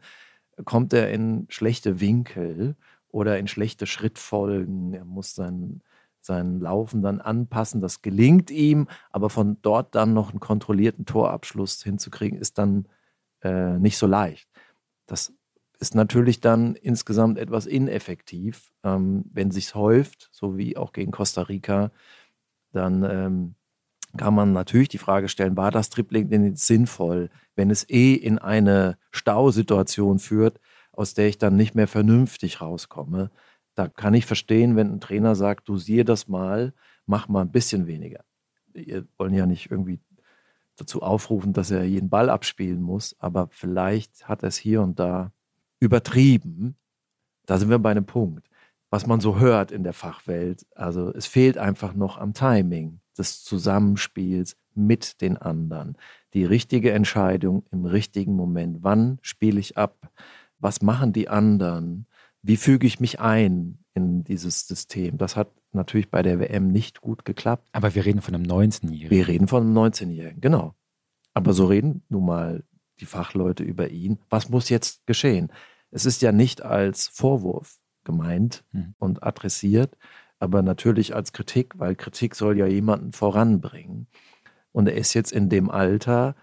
kommt er in schlechte Winkel oder in schlechte Schrittfolgen, er muss sein, sein Laufen dann anpassen, das gelingt ihm, aber von dort dann noch einen kontrollierten Torabschluss hinzukriegen, ist dann äh, nicht so leicht. Das ist natürlich dann insgesamt etwas ineffektiv. Ähm, wenn sich's häuft, so wie auch gegen Costa Rica, dann ähm, kann man natürlich die Frage stellen, war das Tripling denn sinnvoll, wenn es eh in eine Stausituation führt, aus der ich dann nicht mehr vernünftig rauskomme? Da kann ich verstehen, wenn ein Trainer sagt, dosier das mal, mach mal ein bisschen weniger. Wir wollen ja nicht irgendwie dazu aufrufen, dass er jeden Ball abspielen muss, aber vielleicht hat er es hier und da übertrieben. Da sind wir bei einem Punkt, was man so hört in der Fachwelt. Also es fehlt einfach noch am Timing des Zusammenspiels mit den anderen. Die richtige Entscheidung im richtigen Moment. Wann spiele ich ab? Was machen die anderen? Wie füge ich mich ein in dieses System? Das hat natürlich bei der WM nicht gut geklappt. Aber wir reden von einem 19-Jährigen. Wir reden von einem 19-Jährigen, genau. Aber so reden nun mal die Fachleute über ihn. Was muss jetzt geschehen? Es ist ja nicht als Vorwurf gemeint hm. und adressiert, aber natürlich als Kritik, weil Kritik soll ja jemanden voranbringen. Und er ist jetzt in dem Alter,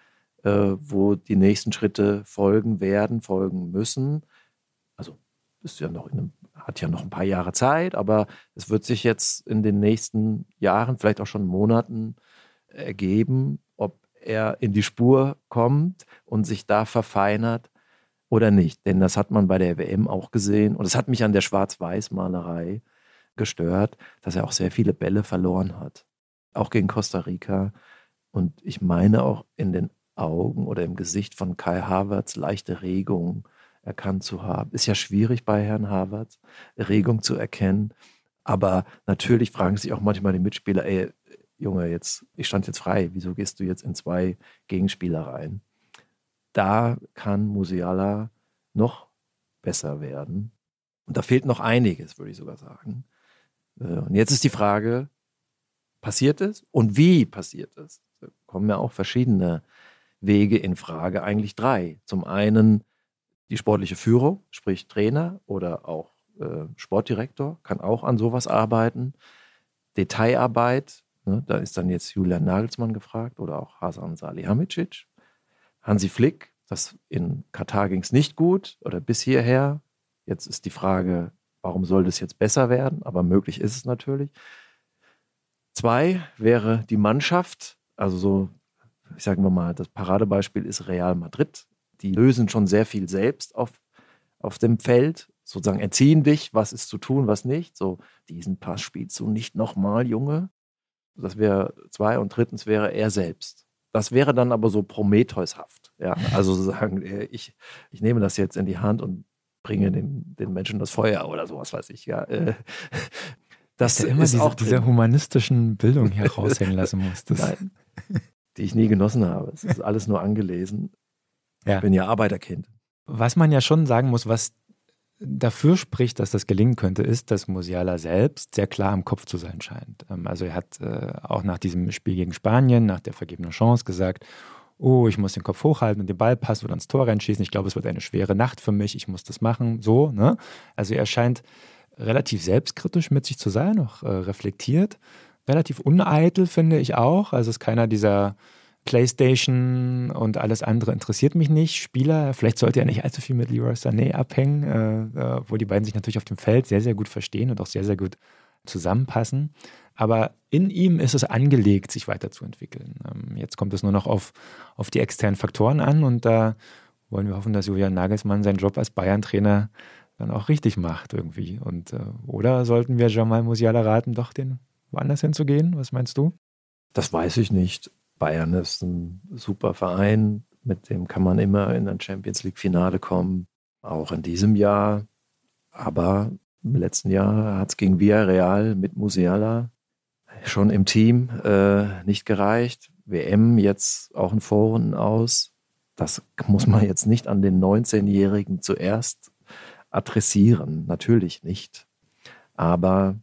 wo die nächsten Schritte folgen werden, folgen müssen. Also ist ja noch einem, hat ja noch ein paar Jahre Zeit, aber es wird sich jetzt in den nächsten Jahren, vielleicht auch schon Monaten ergeben, ob er in die Spur kommt und sich da verfeinert oder nicht. Denn das hat man bei der WM auch gesehen und es hat mich an der Schwarz-Weiß-Malerei gestört, dass er auch sehr viele Bälle verloren hat. Auch gegen Costa Rica. Und ich meine auch in den Augen oder im Gesicht von Kai Havertz leichte Regung erkannt zu haben. Ist ja schwierig bei Herrn Havertz, Regung zu erkennen. Aber natürlich fragen sich auch manchmal die Mitspieler, ey, Junge, jetzt, ich stand jetzt frei, wieso gehst du jetzt in zwei Gegenspieler rein? Da kann Musiala noch besser werden. Und da fehlt noch einiges, würde ich sogar sagen. Äh, und jetzt ist die Frage, passiert es und wie passiert es? Da kommen ja auch verschiedene Wege in Frage, eigentlich drei. Zum einen die sportliche Führung, sprich Trainer oder auch äh, Sportdirektor, kann auch an sowas arbeiten. Detailarbeit, ne, da ist dann jetzt Julian Nagelsmann gefragt oder auch Hasan Salihamidzic. Hansi Flick, das in Katar ging es nicht gut oder bis hierher. Jetzt ist die Frage, Warum soll das jetzt besser werden? Aber möglich ist es natürlich. Zwei wäre die Mannschaft. Also so, ich sage mal, das Paradebeispiel ist Real Madrid. Die lösen schon sehr viel selbst auf, auf dem Feld. Sozusagen erziehen dich, was ist zu tun, was nicht. So, diesen Pass spielst du nicht nochmal, Junge. Das wäre zwei. Und drittens wäre er selbst. Das wäre dann aber so Prometheushaft. Ja, also sozusagen, äh, ich, ich nehme das jetzt in die Hand und bringe den, den Menschen das Feuer oder sowas, weiß ich, ja. Äh, das ja immer ist diese, auch dieser humanistischen Bildung hier raushängen lassen musstest. Nein, die ich nie genossen habe. Es ist alles nur angelesen. Ja. Ich bin ja Arbeiterkind. Was man ja schon sagen muss, was dafür spricht, dass das gelingen könnte, ist, dass Musiala selbst sehr klar im Kopf zu sein scheint. Ähm, also er hat äh, auch nach diesem Spiel gegen Spanien, nach der vergebenen Chance gesagt, oh, ich muss den Kopf hochhalten und den Ball passen oder ins Tor reinschießen. Ich glaube, es wird eine schwere Nacht für mich. Ich muss das machen. So, ne? Also er scheint relativ selbstkritisch mit sich zu sein, auch äh, reflektiert. Relativ uneitel, finde ich auch. Also ist keiner dieser Playstation und alles andere interessiert mich nicht. Spieler, vielleicht sollte er nicht allzu viel mit Leroy Sané abhängen, äh, äh, wo die beiden sich natürlich auf dem Feld sehr, sehr gut verstehen und auch sehr, sehr gut zusammenpassen. Aber in ihm ist es angelegt, sich weiterzuentwickeln. Ähm, jetzt kommt es nur noch auf, auf die externen Faktoren an und da wollen wir hoffen, dass Julian Nagelsmann seinen Job als Bayern-Trainer dann auch richtig macht irgendwie. Und, äh, oder sollten wir Jamal Musiala raten, doch den woanders hinzugehen? Was meinst du? Das weiß ich nicht. Bayern ist ein super Verein, mit dem kann man immer in ein Champions League-Finale kommen, auch in diesem Jahr. Aber im letzten Jahr hat es gegen Villarreal mit Musiala schon im Team äh, nicht gereicht. WM jetzt auch in Vorrunden aus. Das muss man jetzt nicht an den 19-Jährigen zuerst adressieren. Natürlich nicht. Aber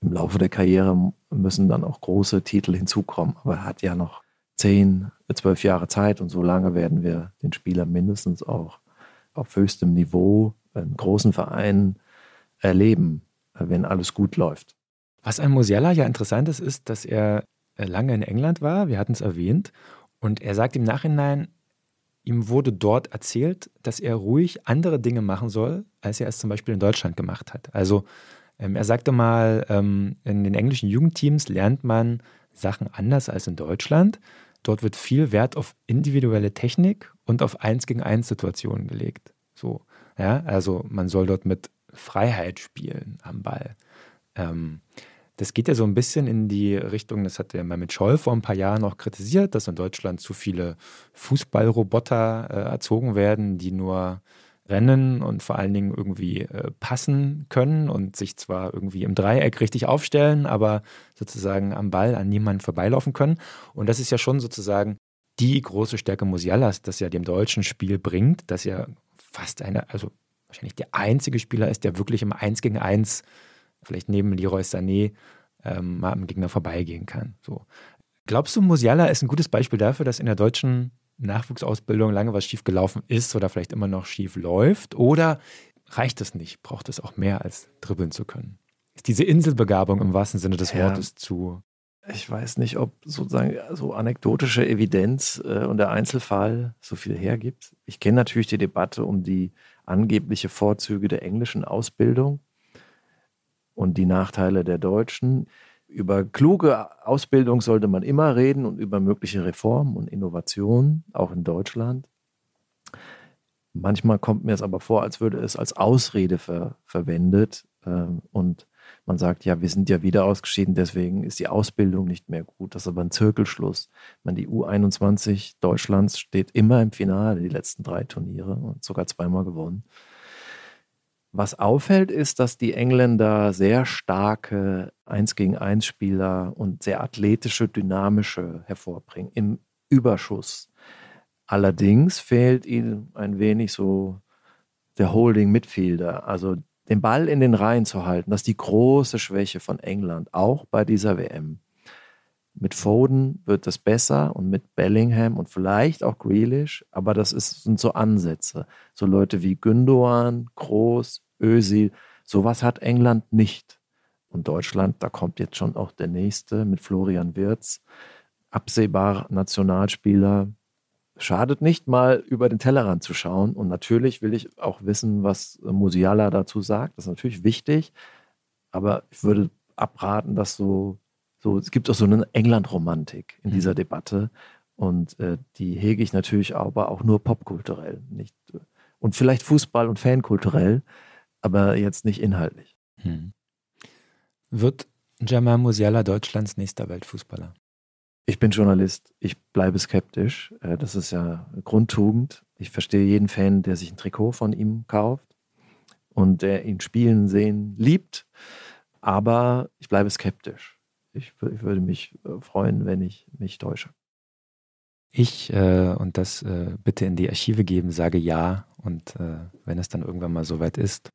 im Laufe der Karriere müssen dann auch große Titel hinzukommen. Aber er hat ja noch zehn, zwölf Jahre Zeit und so lange werden wir den Spieler mindestens auch auf höchstem Niveau in großen Vereinen erleben, wenn alles gut läuft. Was an Musiala ja interessant ist, ist, dass er lange in England war, wir hatten es erwähnt, und er sagt im Nachhinein, ihm wurde dort erzählt, dass er ruhig andere Dinge machen soll, als er es zum Beispiel in Deutschland gemacht hat. Also er sagte mal, ähm, in den englischen Jugendteams lernt man Sachen anders als in Deutschland. Dort wird viel Wert auf individuelle Technik und auf Eins gegen eins Situationen gelegt. So, ja, also man soll dort mit Freiheit spielen am Ball. Ähm, das geht ja so ein bisschen in die Richtung, das hat der mit Scholl vor ein paar Jahren noch kritisiert, dass in Deutschland zu viele Fußballroboter äh, erzogen werden, die nur rennen und vor allen Dingen irgendwie äh, passen können und sich zwar irgendwie im Dreieck richtig aufstellen, aber sozusagen am Ball an niemanden vorbeilaufen können. Und das ist ja schon sozusagen die große Stärke Musialas, das ja dem deutschen Spiel bringt, dass er fast eine, also wahrscheinlich der einzige Spieler ist, der wirklich im 1 gegen 1 vielleicht neben Leroy Sané ähm, mal am Gegner vorbeigehen kann. So. Glaubst du, Musiala ist ein gutes Beispiel dafür, dass in der deutschen Nachwuchsausbildung lange was schief gelaufen ist oder vielleicht immer noch schief läuft? Oder reicht es nicht? Braucht es auch mehr als dribbeln zu können? Ist diese Inselbegabung im wahrsten Sinne des ja, Wortes zu. Ich weiß nicht, ob sozusagen so anekdotische Evidenz äh, und der Einzelfall so viel hergibt. Ich kenne natürlich die Debatte um die angebliche Vorzüge der englischen Ausbildung und die Nachteile der deutschen. Über kluge Ausbildung sollte man immer reden und über mögliche Reformen und Innovationen, auch in Deutschland. Manchmal kommt mir es aber vor, als würde es als Ausrede ver verwendet ähm, und man sagt, ja, wir sind ja wieder ausgeschieden, deswegen ist die Ausbildung nicht mehr gut. Das ist aber ein Zirkelschluss. Man, die U21 Deutschlands steht immer im Finale, die letzten drei Turniere und sogar zweimal gewonnen. Was auffällt, ist, dass die Engländer sehr starke 1 gegen 1 Spieler und sehr athletische, dynamische hervorbringen im Überschuss. Allerdings fehlt ihnen ein wenig so der Holding Midfielder, also den Ball in den Reihen zu halten. Das ist die große Schwäche von England, auch bei dieser WM. Mit Foden wird es besser und mit Bellingham und vielleicht auch Grealish, aber das ist, sind so Ansätze. So Leute wie Gündogan, Groß, Özil, sowas hat England nicht. Und Deutschland, da kommt jetzt schon auch der nächste mit Florian Wirz, absehbar Nationalspieler. Schadet nicht mal über den Tellerrand zu schauen. Und natürlich will ich auch wissen, was Musiala dazu sagt. Das ist natürlich wichtig. Aber ich würde abraten, dass so so, es gibt auch so eine England-Romantik in mhm. dieser Debatte. Und äh, die hege ich natürlich aber auch nur popkulturell. Nicht, und vielleicht Fußball und Fankulturell, aber jetzt nicht inhaltlich. Hm. Wird Jamal Musiala Deutschlands nächster Weltfußballer? Ich bin Journalist, ich bleibe skeptisch. Äh, das ist ja Grundtugend. Ich verstehe jeden Fan, der sich ein Trikot von ihm kauft und der ihn spielen sehen liebt. Aber ich bleibe skeptisch ich, ich würde mich äh, freuen, wenn ich mich täusche. Ich, äh, und das äh, bitte in die Archive geben, sage ja. Und äh, wenn es dann irgendwann mal soweit ist,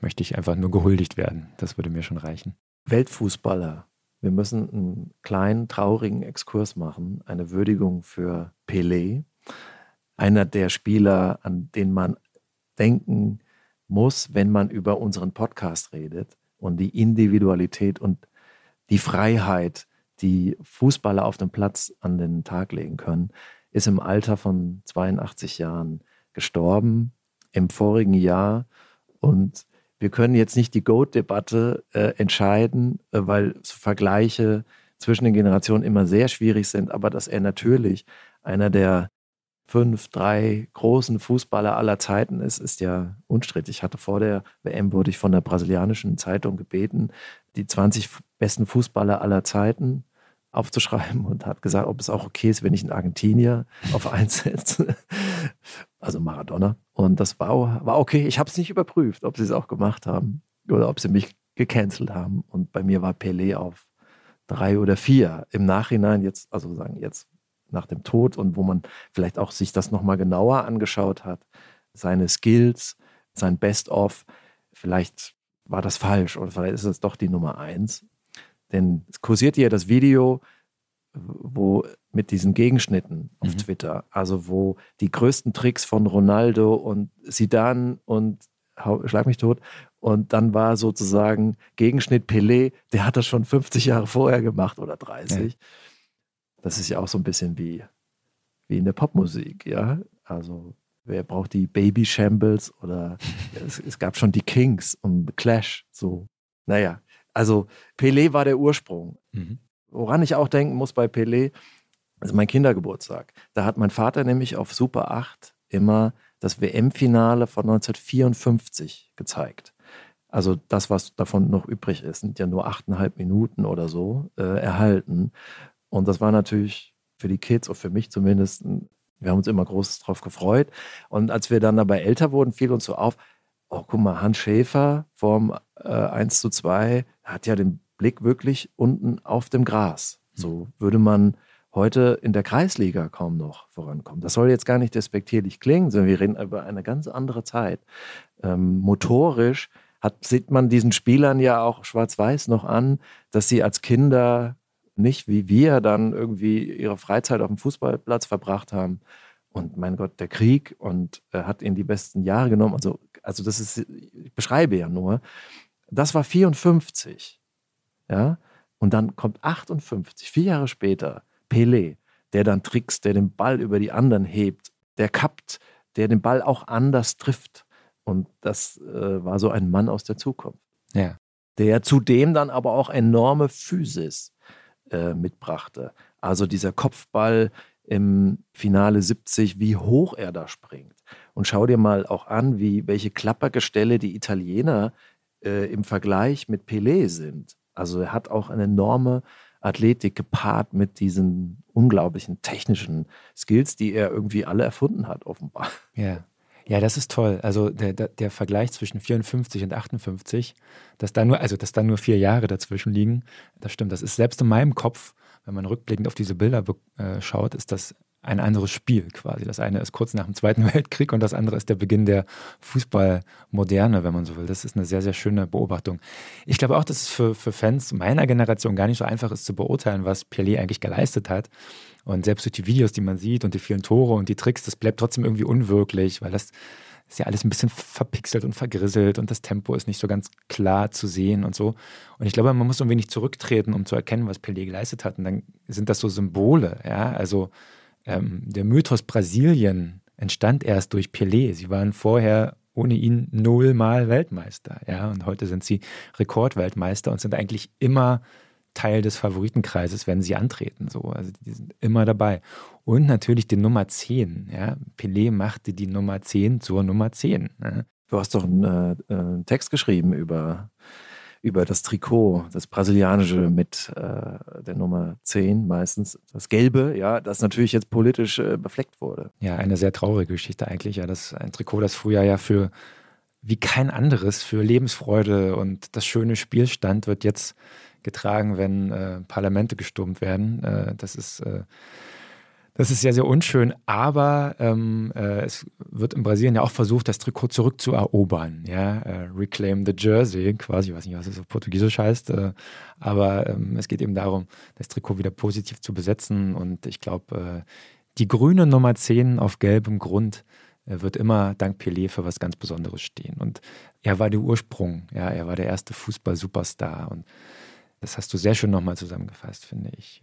möchte ich einfach nur gehuldigt werden. Das würde mir schon reichen. Weltfußballer. Wir müssen einen kleinen, traurigen Exkurs machen. Eine Würdigung für Pelé. Einer der Spieler, an den man denken muss, wenn man über unseren Podcast redet und die Individualität und die Freiheit, die Fußballer auf dem Platz an den Tag legen können, ist im Alter von 82 Jahren gestorben im vorigen Jahr. Und wir können jetzt nicht die GOAT-Debatte äh, entscheiden, äh, weil Vergleiche zwischen den Generationen immer sehr schwierig sind, aber dass er natürlich einer der fünf, drei großen Fußballer aller Zeiten ist, ist ja unstrittig. Ich hatte vor der WM, wurde ich von der brasilianischen Zeitung gebeten, die 20 besten Fußballer aller Zeiten aufzuschreiben und hat gesagt, ob es auch okay ist, wenn ich einen Argentinier auf eins setze. Also Maradona. Und das war, war okay. Ich habe es nicht überprüft, ob sie es auch gemacht haben oder ob sie mich gecancelt haben. Und bei mir war Pelé auf drei oder vier. Im Nachhinein jetzt, also sagen jetzt nach dem Tod und wo man vielleicht auch sich das nochmal genauer angeschaut hat, seine Skills, sein Best-of, vielleicht war das falsch oder vielleicht ist es doch die Nummer eins. Denn es kursiert ja das Video, wo mit diesen Gegenschnitten auf mhm. Twitter, also wo die größten Tricks von Ronaldo und Sidan und Schlag mich tot. Und dann war sozusagen Gegenschnitt Pelé, der hat das schon 50 Jahre vorher gemacht oder 30. Ja. Das ist ja auch so ein bisschen wie, wie in der Popmusik, ja. Also wer braucht die Baby Shambles oder <laughs> es, es, gab schon die Kings und The Clash. So, naja, also Pelé war der Ursprung. Mhm. Woran ich auch denken muss bei Pelé, ist mein Kindergeburtstag. Da hat mein Vater nämlich auf Super 8 immer das WM-Finale von 1954 gezeigt. Also das, was davon noch übrig ist, sind ja nur achteinhalb Minuten oder so äh, erhalten. Und das war natürlich für die Kids und für mich zumindest, wir haben uns immer groß drauf gefreut. Und als wir dann dabei älter wurden, fiel uns so auf, oh, guck mal, Hans Schäfer vom äh, 1 zu 2 hat ja den Blick wirklich unten auf dem Gras. So würde man heute in der Kreisliga kaum noch vorankommen. Das soll jetzt gar nicht despektierlich klingen, sondern wir reden über eine ganz andere Zeit. Ähm, motorisch hat, sieht man diesen Spielern ja auch schwarz-weiß noch an, dass sie als Kinder nicht wie wir dann irgendwie ihre Freizeit auf dem Fußballplatz verbracht haben. Und mein Gott, der Krieg und äh, hat ihnen die besten Jahre genommen. Also, also das ist, ich beschreibe ja nur. Das war 54. Ja. Und dann kommt 58, vier Jahre später, Pelé, der dann trickst, der den Ball über die anderen hebt, der kappt, der den Ball auch anders trifft. Und das äh, war so ein Mann aus der Zukunft. Ja. Der zudem dann aber auch enorme Physis äh, mitbrachte. Also dieser Kopfball im Finale 70, wie hoch er da springt. Und schau dir mal auch an, wie welche Klappergestelle die Italiener äh, im Vergleich mit Pelé sind. Also er hat auch eine enorme Athletik gepaart mit diesen unglaublichen technischen Skills, die er irgendwie alle erfunden hat, offenbar. Ja. Ja, das ist toll. Also der, der, der, Vergleich zwischen 54 und 58, dass da nur, also dass da nur vier Jahre dazwischen liegen, das stimmt. Das ist selbst in meinem Kopf, wenn man rückblickend auf diese Bilder äh, schaut, ist das ein anderes Spiel quasi. Das eine ist kurz nach dem Zweiten <laughs> Weltkrieg und das andere ist der Beginn der Fußballmoderne, wenn man so will. Das ist eine sehr, sehr schöne Beobachtung. Ich glaube auch, dass es für, für Fans meiner Generation gar nicht so einfach ist zu beurteilen, was Pelé eigentlich geleistet hat. Und selbst durch die Videos, die man sieht und die vielen Tore und die Tricks, das bleibt trotzdem irgendwie unwirklich, weil das ist ja alles ein bisschen verpixelt und vergrisselt und das Tempo ist nicht so ganz klar zu sehen und so. Und ich glaube, man muss ein wenig zurücktreten, um zu erkennen, was Pelé geleistet hat. Und dann sind das so Symbole, ja. Also ähm, der Mythos Brasilien entstand erst durch Pelé. Sie waren vorher ohne ihn nullmal Weltmeister, ja. Und heute sind sie Rekordweltmeister und sind eigentlich immer Teil des Favoritenkreises, wenn sie antreten. So. Also die sind immer dabei. Und natürlich die Nummer 10. Ja. Pelé machte die Nummer 10 zur Nummer 10. Ja. Du hast doch einen, äh, einen, Text geschrieben über, über das Trikot, das brasilianische mit äh, der Nummer 10 meistens. Das Gelbe, ja, das natürlich jetzt politisch äh, befleckt wurde. Ja, eine sehr traurige Geschichte eigentlich. Ja, das ein Trikot, das früher ja für wie kein anderes für Lebensfreude und das schöne Spiel stand, wird jetzt getragen, wenn äh, Parlamente gestürmt werden. Äh, das ist äh, das ist sehr, sehr unschön, aber ähm, äh, es wird in Brasilien ja auch versucht, das Trikot zurückzuerobern. Ja? Äh, reclaim the Jersey, quasi, ich weiß nicht, was das auf Portugiesisch heißt, äh, aber ähm, es geht eben darum, das Trikot wieder positiv zu besetzen und ich glaube, äh, die grüne Nummer 10 auf gelbem Grund äh, wird immer dank Pelé für was ganz Besonderes stehen. Und er war der Ursprung, ja, er war der erste Fußball-Superstar und das hast du sehr schön nochmal zusammengefasst, finde ich.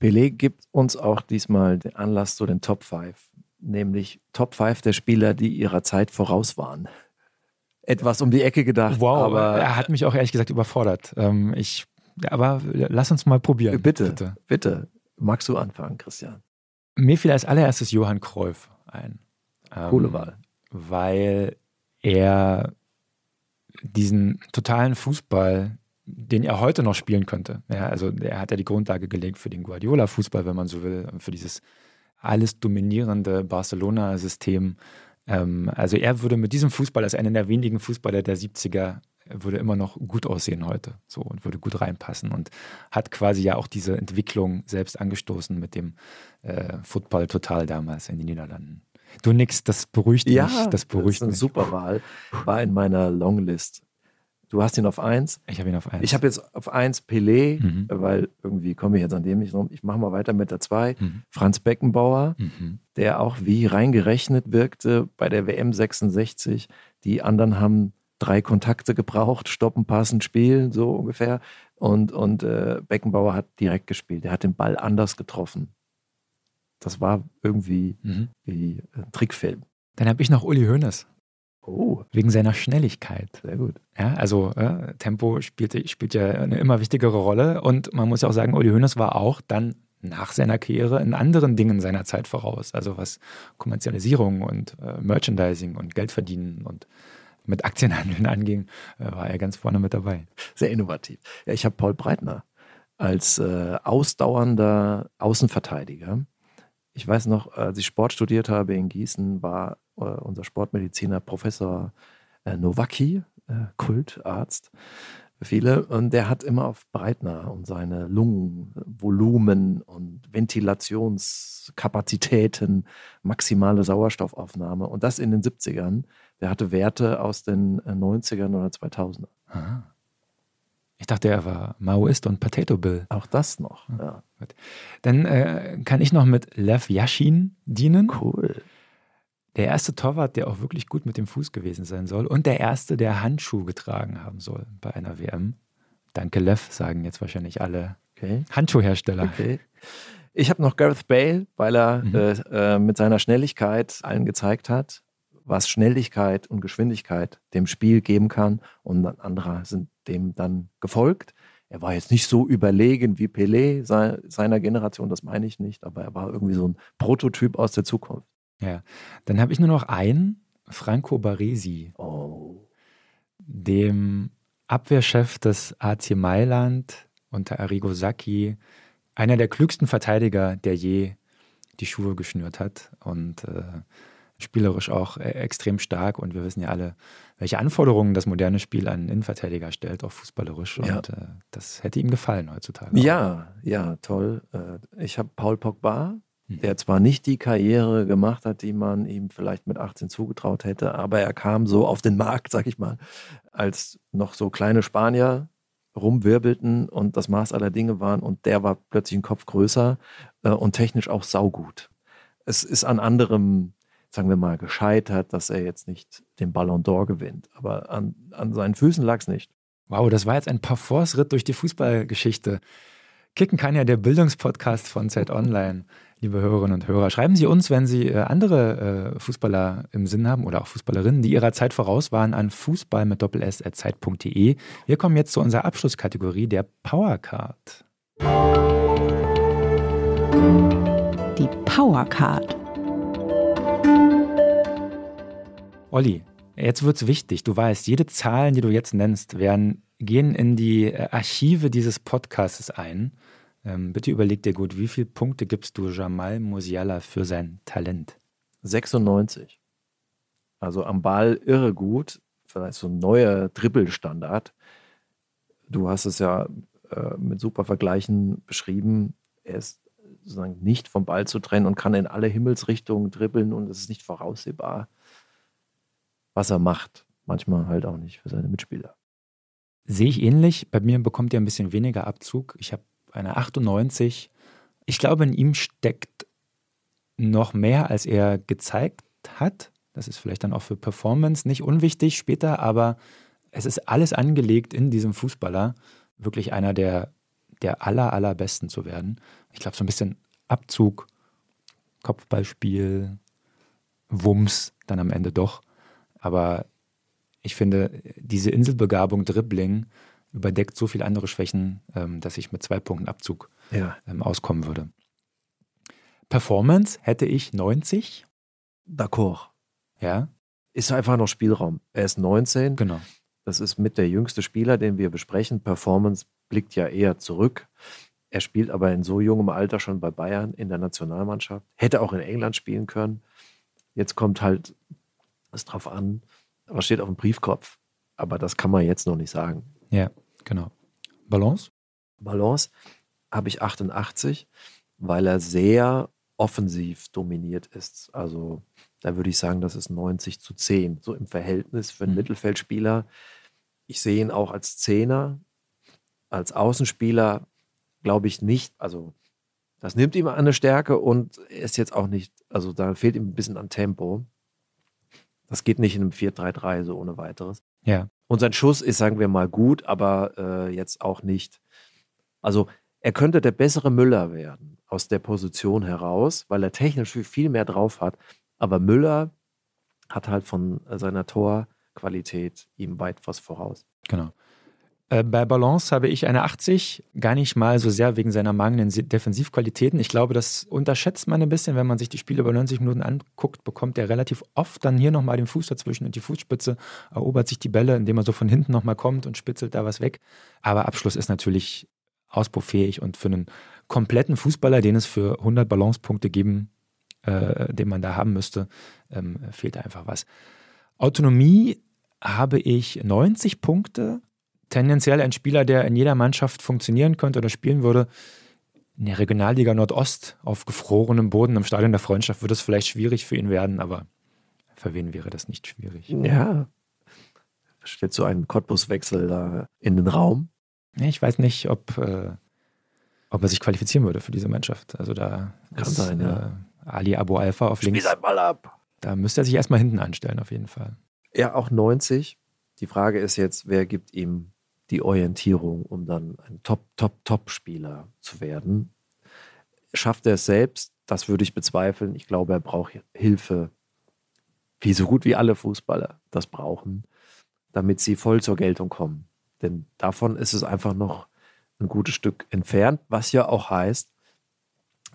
Pelé gibt uns auch diesmal den Anlass zu den Top 5, nämlich Top 5 der Spieler, die ihrer Zeit voraus waren. Etwas um die Ecke gedacht. Wow, aber er hat mich auch ehrlich gesagt überfordert. Ähm, ich, aber lass uns mal probieren. Bitte, bitte, bitte. Magst du anfangen, Christian? Mir fiel als allererstes Johann Cruyff ein. Coole ähm, Wahl. Weil er diesen totalen Fußball den er heute noch spielen könnte. Ja, also er hat ja die Grundlage gelegt für den Guardiola-Fußball, wenn man so will, für dieses alles dominierende Barcelona-System. Ähm, also er würde mit diesem Fußball als einer der wenigen Fußballer der 70er würde immer noch gut aussehen heute so und würde gut reinpassen und hat quasi ja auch diese Entwicklung selbst angestoßen mit dem äh, Football Total damals in den Niederlanden. Du nix, das beruhigt Ja, mich. Das beruhigt das ist eine mich. super Wahl. War in meiner Longlist. Du hast ihn auf eins. Ich habe ihn auf eins. Ich habe jetzt auf eins Pelé, Mhm. weil irgendwie komme ich jetzt an dem nicht rum. Ich mache mal weiter mit der zwei. Mhm. Franz Beckenbauer, Mhm. der auch wie reingerechnet wirkte bei der WM 66. Die anderen haben drei Kontakte gebraucht, stoppen, passen, spielen, so ungefähr. Und, und äh, Beckenbauer hat direkt gespielt. Er hat den Ball anders getroffen. Das war irgendwie Mhm. wie ein Trickfilm. Dann habe ich noch Uli Hoeneß Oh, wegen seiner Schnelligkeit. sehr gut. Ja, also äh, Tempo spielt, spielt ja eine immer wichtigere Rolle und man muss ja auch sagen, Uli Hoeneß war auch dann nach seiner Karriere in anderen Dingen seiner Zeit voraus. Also was Kommerzialisierung und äh, Merchandising und Geldverdienen und mit Aktienhandeln <laughs> anging, äh, war er ganz vorne mit dabei. Sehr innovativ. Ja, ich habe Paul Breitner als äh, ausdauernder Außenverteidiger. Ich weiß noch, als ich Sport studiert habe in Gießen, war äh, unser Sportmediziner Professor äh, Nowacki, äh, Kultarzt, für viele, und der hat immer auf Breitner und seine Lungenvolumen und Ventilationskapazitäten, maximale Sauerstoffaufnahme und das in den 70ern. Der hatte Werte aus den äh, 90ern oder 2000ern. Aha. Ich dachte, er war Maoist und Potato Bill. Auch das noch. Ja. Dann äh, kann ich noch mit Lev Yashin dienen. Cool. Der erste Torwart, der auch wirklich gut mit dem Fuß gewesen sein soll. Und der erste, der Handschuh getragen haben soll bei einer WM. Danke, Lev, sagen jetzt wahrscheinlich alle Okay. Handschuhhersteller. okay. Ich habe noch Gareth Bale, weil er Mhm. äh, äh, mit seiner Schnelligkeit allen gezeigt hat, was Schnelligkeit und Geschwindigkeit dem Spiel geben kann. Und andere sind dem dann gefolgt. Er war jetzt nicht so überlegen wie Pelé sei, seiner Generation, das meine ich nicht, aber er war irgendwie so ein Prototyp aus der Zukunft. Ja. Dann habe ich nur noch einen, Franco Baresi, Oh. dem Abwehrchef des AC Mailand unter Arrigo Sacchi, einer der klügsten Verteidiger, der je die Schuhe geschnürt hat und äh, spielerisch auch äh, extrem stark. Und wir wissen ja alle, welche Anforderungen das moderne Spiel an Innenverteidiger stellt, auch fußballerisch. Ja. Und äh, das hätte ihm gefallen heutzutage. Ja, ja, toll. Äh, Ich habe Paul Pogba, Mhm. der zwar nicht die Karriere gemacht hat, die man ihm vielleicht mit 18 zugetraut hätte, aber er kam so auf den Markt, sag ich mal, als noch so kleine Spanier rumwirbelten und das Maß aller Dinge waren und der war plötzlich ein Kopf größer äh, und technisch auch saugut. Es ist an anderem, sagen wir mal, gescheitert, dass er jetzt nicht den Ballon d'Or gewinnt, aber an, an seinen Füßen lag es nicht. Wow, das war jetzt ein Parforce-Ritt durch die Fußballgeschichte. Kicken kann ja der Bildungspodcast von Zeit Online, liebe Hörerinnen und Hörer. Schreiben Sie uns, wenn Sie äh, andere äh, Fußballer im Sinn haben oder auch Fußballerinnen, die ihrer Zeit voraus waren, an fußball mit doppel-s at zeit.de. Wir kommen jetzt zu unserer Abschlusskategorie der Powercard. Die Powercard. Olli, jetzt wird's wichtig. Du weißt, jede Zahlen, die du jetzt nennst, werden, gehen in die äh, Archive dieses Podcasts ein. Ähm, bitte überleg dir gut, wie viele Punkte gibst du Jamal Musiala für sein Talent? 96. Also am Ball irre gut. Vielleicht so ein neuer Dribbelstandard. Du hast es ja äh, mit super Vergleichen beschrieben. Er ist sozusagen nicht vom Ball zu trennen und kann in alle Himmelsrichtungen dribbeln und es ist nicht voraussehbar, was er macht. Manchmal halt auch nicht für seine Mitspieler. Sehe ich ähnlich. Bei mir bekommt er ein bisschen weniger Abzug. Ich habe eine 98. Ich glaube, in ihm steckt noch mehr, als er gezeigt hat. Das ist vielleicht dann auch für Performance nicht unwichtig später, aber es ist alles angelegt in diesem Fußballer, wirklich einer der, der aller, allerbesten zu werden. Ich glaube, so ein bisschen Abzug, Kopfballspiel, Wumms dann am Ende doch. Aber ich finde, diese Inselbegabung Dribbling überdeckt so viele andere Schwächen, ähm, dass ich mit zwei Punkten Abzug Ja. ähm, auskommen würde. Performance hätte ich 90. D'accord. Ja, Ist einfach noch Spielraum. Er ist 19. genau. Das ist mit der jüngste Spieler, den wir besprechen. Performance blickt ja eher zurück. Er spielt aber in so jungem Alter schon bei Bayern in der Nationalmannschaft. Hätte auch in England spielen können. Jetzt kommt halt es drauf an, was steht auf dem Briefkopf. aber das kann man jetzt noch nicht sagen. Ja, genau. Balance? Balance habe ich 88, weil er sehr offensiv dominiert ist. Also da würde ich sagen, das ist 90 zu 10, so im Verhältnis für einen Mhm. Mittelfeldspieler. Ich sehe ihn auch als Zehner, als Außenspieler glaube ich nicht, also das nimmt ihm eine Stärke und er ist jetzt auch nicht, also da fehlt ihm ein bisschen an Tempo. Das geht nicht in einem 4-3-3 so ohne weiteres. Ja. Und sein Schuss ist, sagen wir mal, gut, aber äh, jetzt auch nicht. Also er könnte der bessere Müller werden aus der Position heraus, weil er technisch viel mehr drauf hat. Aber Müller hat halt von äh, seiner Torqualität ihm weit was voraus. Genau. Äh, Bei Balance habe ich eine 80, gar nicht mal so sehr wegen seiner mangelnden Defensivqualitäten. Ich glaube, das unterschätzt man ein bisschen, wenn man sich die Spiele über 90 Minuten anguckt, bekommt er relativ oft dann hier nochmal den Fuß dazwischen und die Fußspitze, erobert sich die Bälle, indem er so von hinten nochmal kommt und spitzelt da was weg. Aber Abschluss ist natürlich ausbaufähig und für einen kompletten Fußballer, den es für 100 Balancepunkte geben, äh, den man da haben müsste, ähm, fehlt einfach was. Autonomie habe ich 90 Punkte, tendenziell ein Spieler, der in jeder Mannschaft funktionieren könnte oder spielen würde. In der Regionalliga Nordost auf gefrorenem Boden im Stadion der Freundschaft würde es vielleicht schwierig für ihn werden, aber für wen wäre das nicht schwierig? Ja. Stellt so einen Cottbus-Wechsel da in den Raum. Ich weiß nicht, ob, äh, ob er sich qualifizieren würde für diese Mannschaft. Also da Kann ist sein, ja. äh, Ali Abu Alpha auf Spiel links. dein Ball ab. Da müsste er sich erstmal hinten anstellen, auf jeden Fall. Ja, auch 90. Die Frage ist jetzt, wer gibt ihm die Orientierung, um dann ein Top, Top, Top-Spieler zu werden? Schafft er es selbst? Das würde ich bezweifeln. Ich glaube, er braucht Hilfe, wie so gut wie alle Fußballer das brauchen, damit sie voll zur Geltung kommen. Denn davon ist es einfach noch ein gutes Stück entfernt, was ja auch heißt,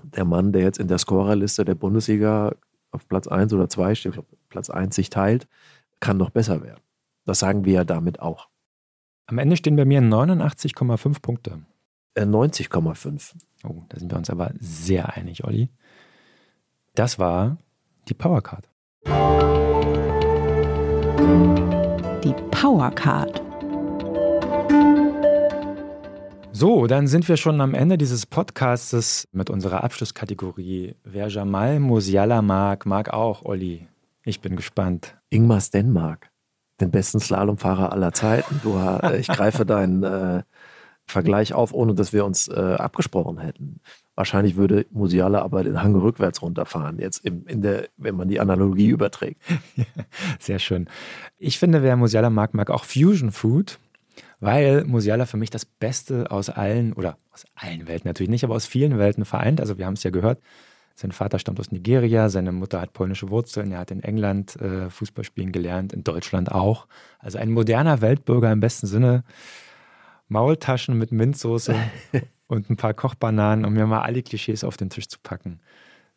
der Mann, der jetzt in der Scorerliste der Bundesliga auf Platz 1 oder 2 steht, Platz 1 sich teilt, kann noch besser werden. Das sagen wir ja damit auch. Am Ende stehen bei mir 89,5 Punkte. Äh, 90,5. Oh, da sind wir uns aber sehr einig, Olli. Das war die Powercard. Die Powercard. So, dann sind wir schon am Ende dieses Podcastes mit unserer Abschlusskategorie. Wer Jamal Musiala mag, mag auch Olli. Ich bin gespannt. Ingmar Stenmark, den besten Slalomfahrer aller Zeiten. Du, äh, ich greife <laughs> deinen äh, Vergleich auf, ohne dass wir uns äh, abgesprochen hätten. Wahrscheinlich würde Musiala aber den Hang rückwärts runterfahren, jetzt im, in der, wenn man die Analogie überträgt. <laughs> Sehr schön. Ich finde, wer Musiala mag, mag auch Fusion Food, weil Musiala für mich das Beste aus allen, oder aus allen Welten natürlich nicht, aber aus vielen Welten vereint. Also wir haben es ja gehört, sein Vater stammt aus Nigeria, seine Mutter hat polnische Wurzeln, er hat in England äh, Fußball spielen gelernt, in Deutschland auch. Also ein moderner Weltbürger im besten Sinne. Maultaschen mit Minzsoße <laughs> und ein paar Kochbananen, um mir mal alle Klischees auf den Tisch zu packen.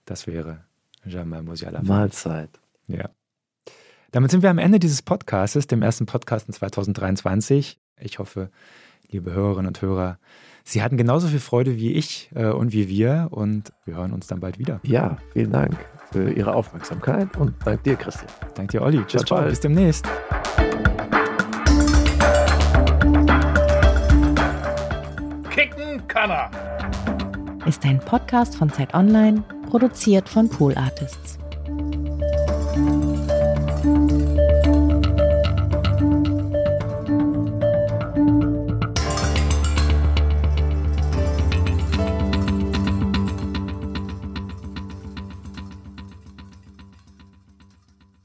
Das wäre Jamal Musiala. Mahlzeit. Ja. Damit sind wir am Ende dieses Podcastes, dem ersten Podcast in 2023. Ich hoffe, liebe Hörerinnen und Hörer, Sie hatten genauso viel Freude wie ich äh, und wie wir und wir hören uns dann bald wieder. Ja, vielen Dank für Ihre Aufmerksamkeit und dank dir, Christian. Danke dir, Olli. Ciao, Bis ciao. bald. Bis demnächst. Kicken kann er. Ist ein Podcast von Zeit Online, produziert von Pool Artists.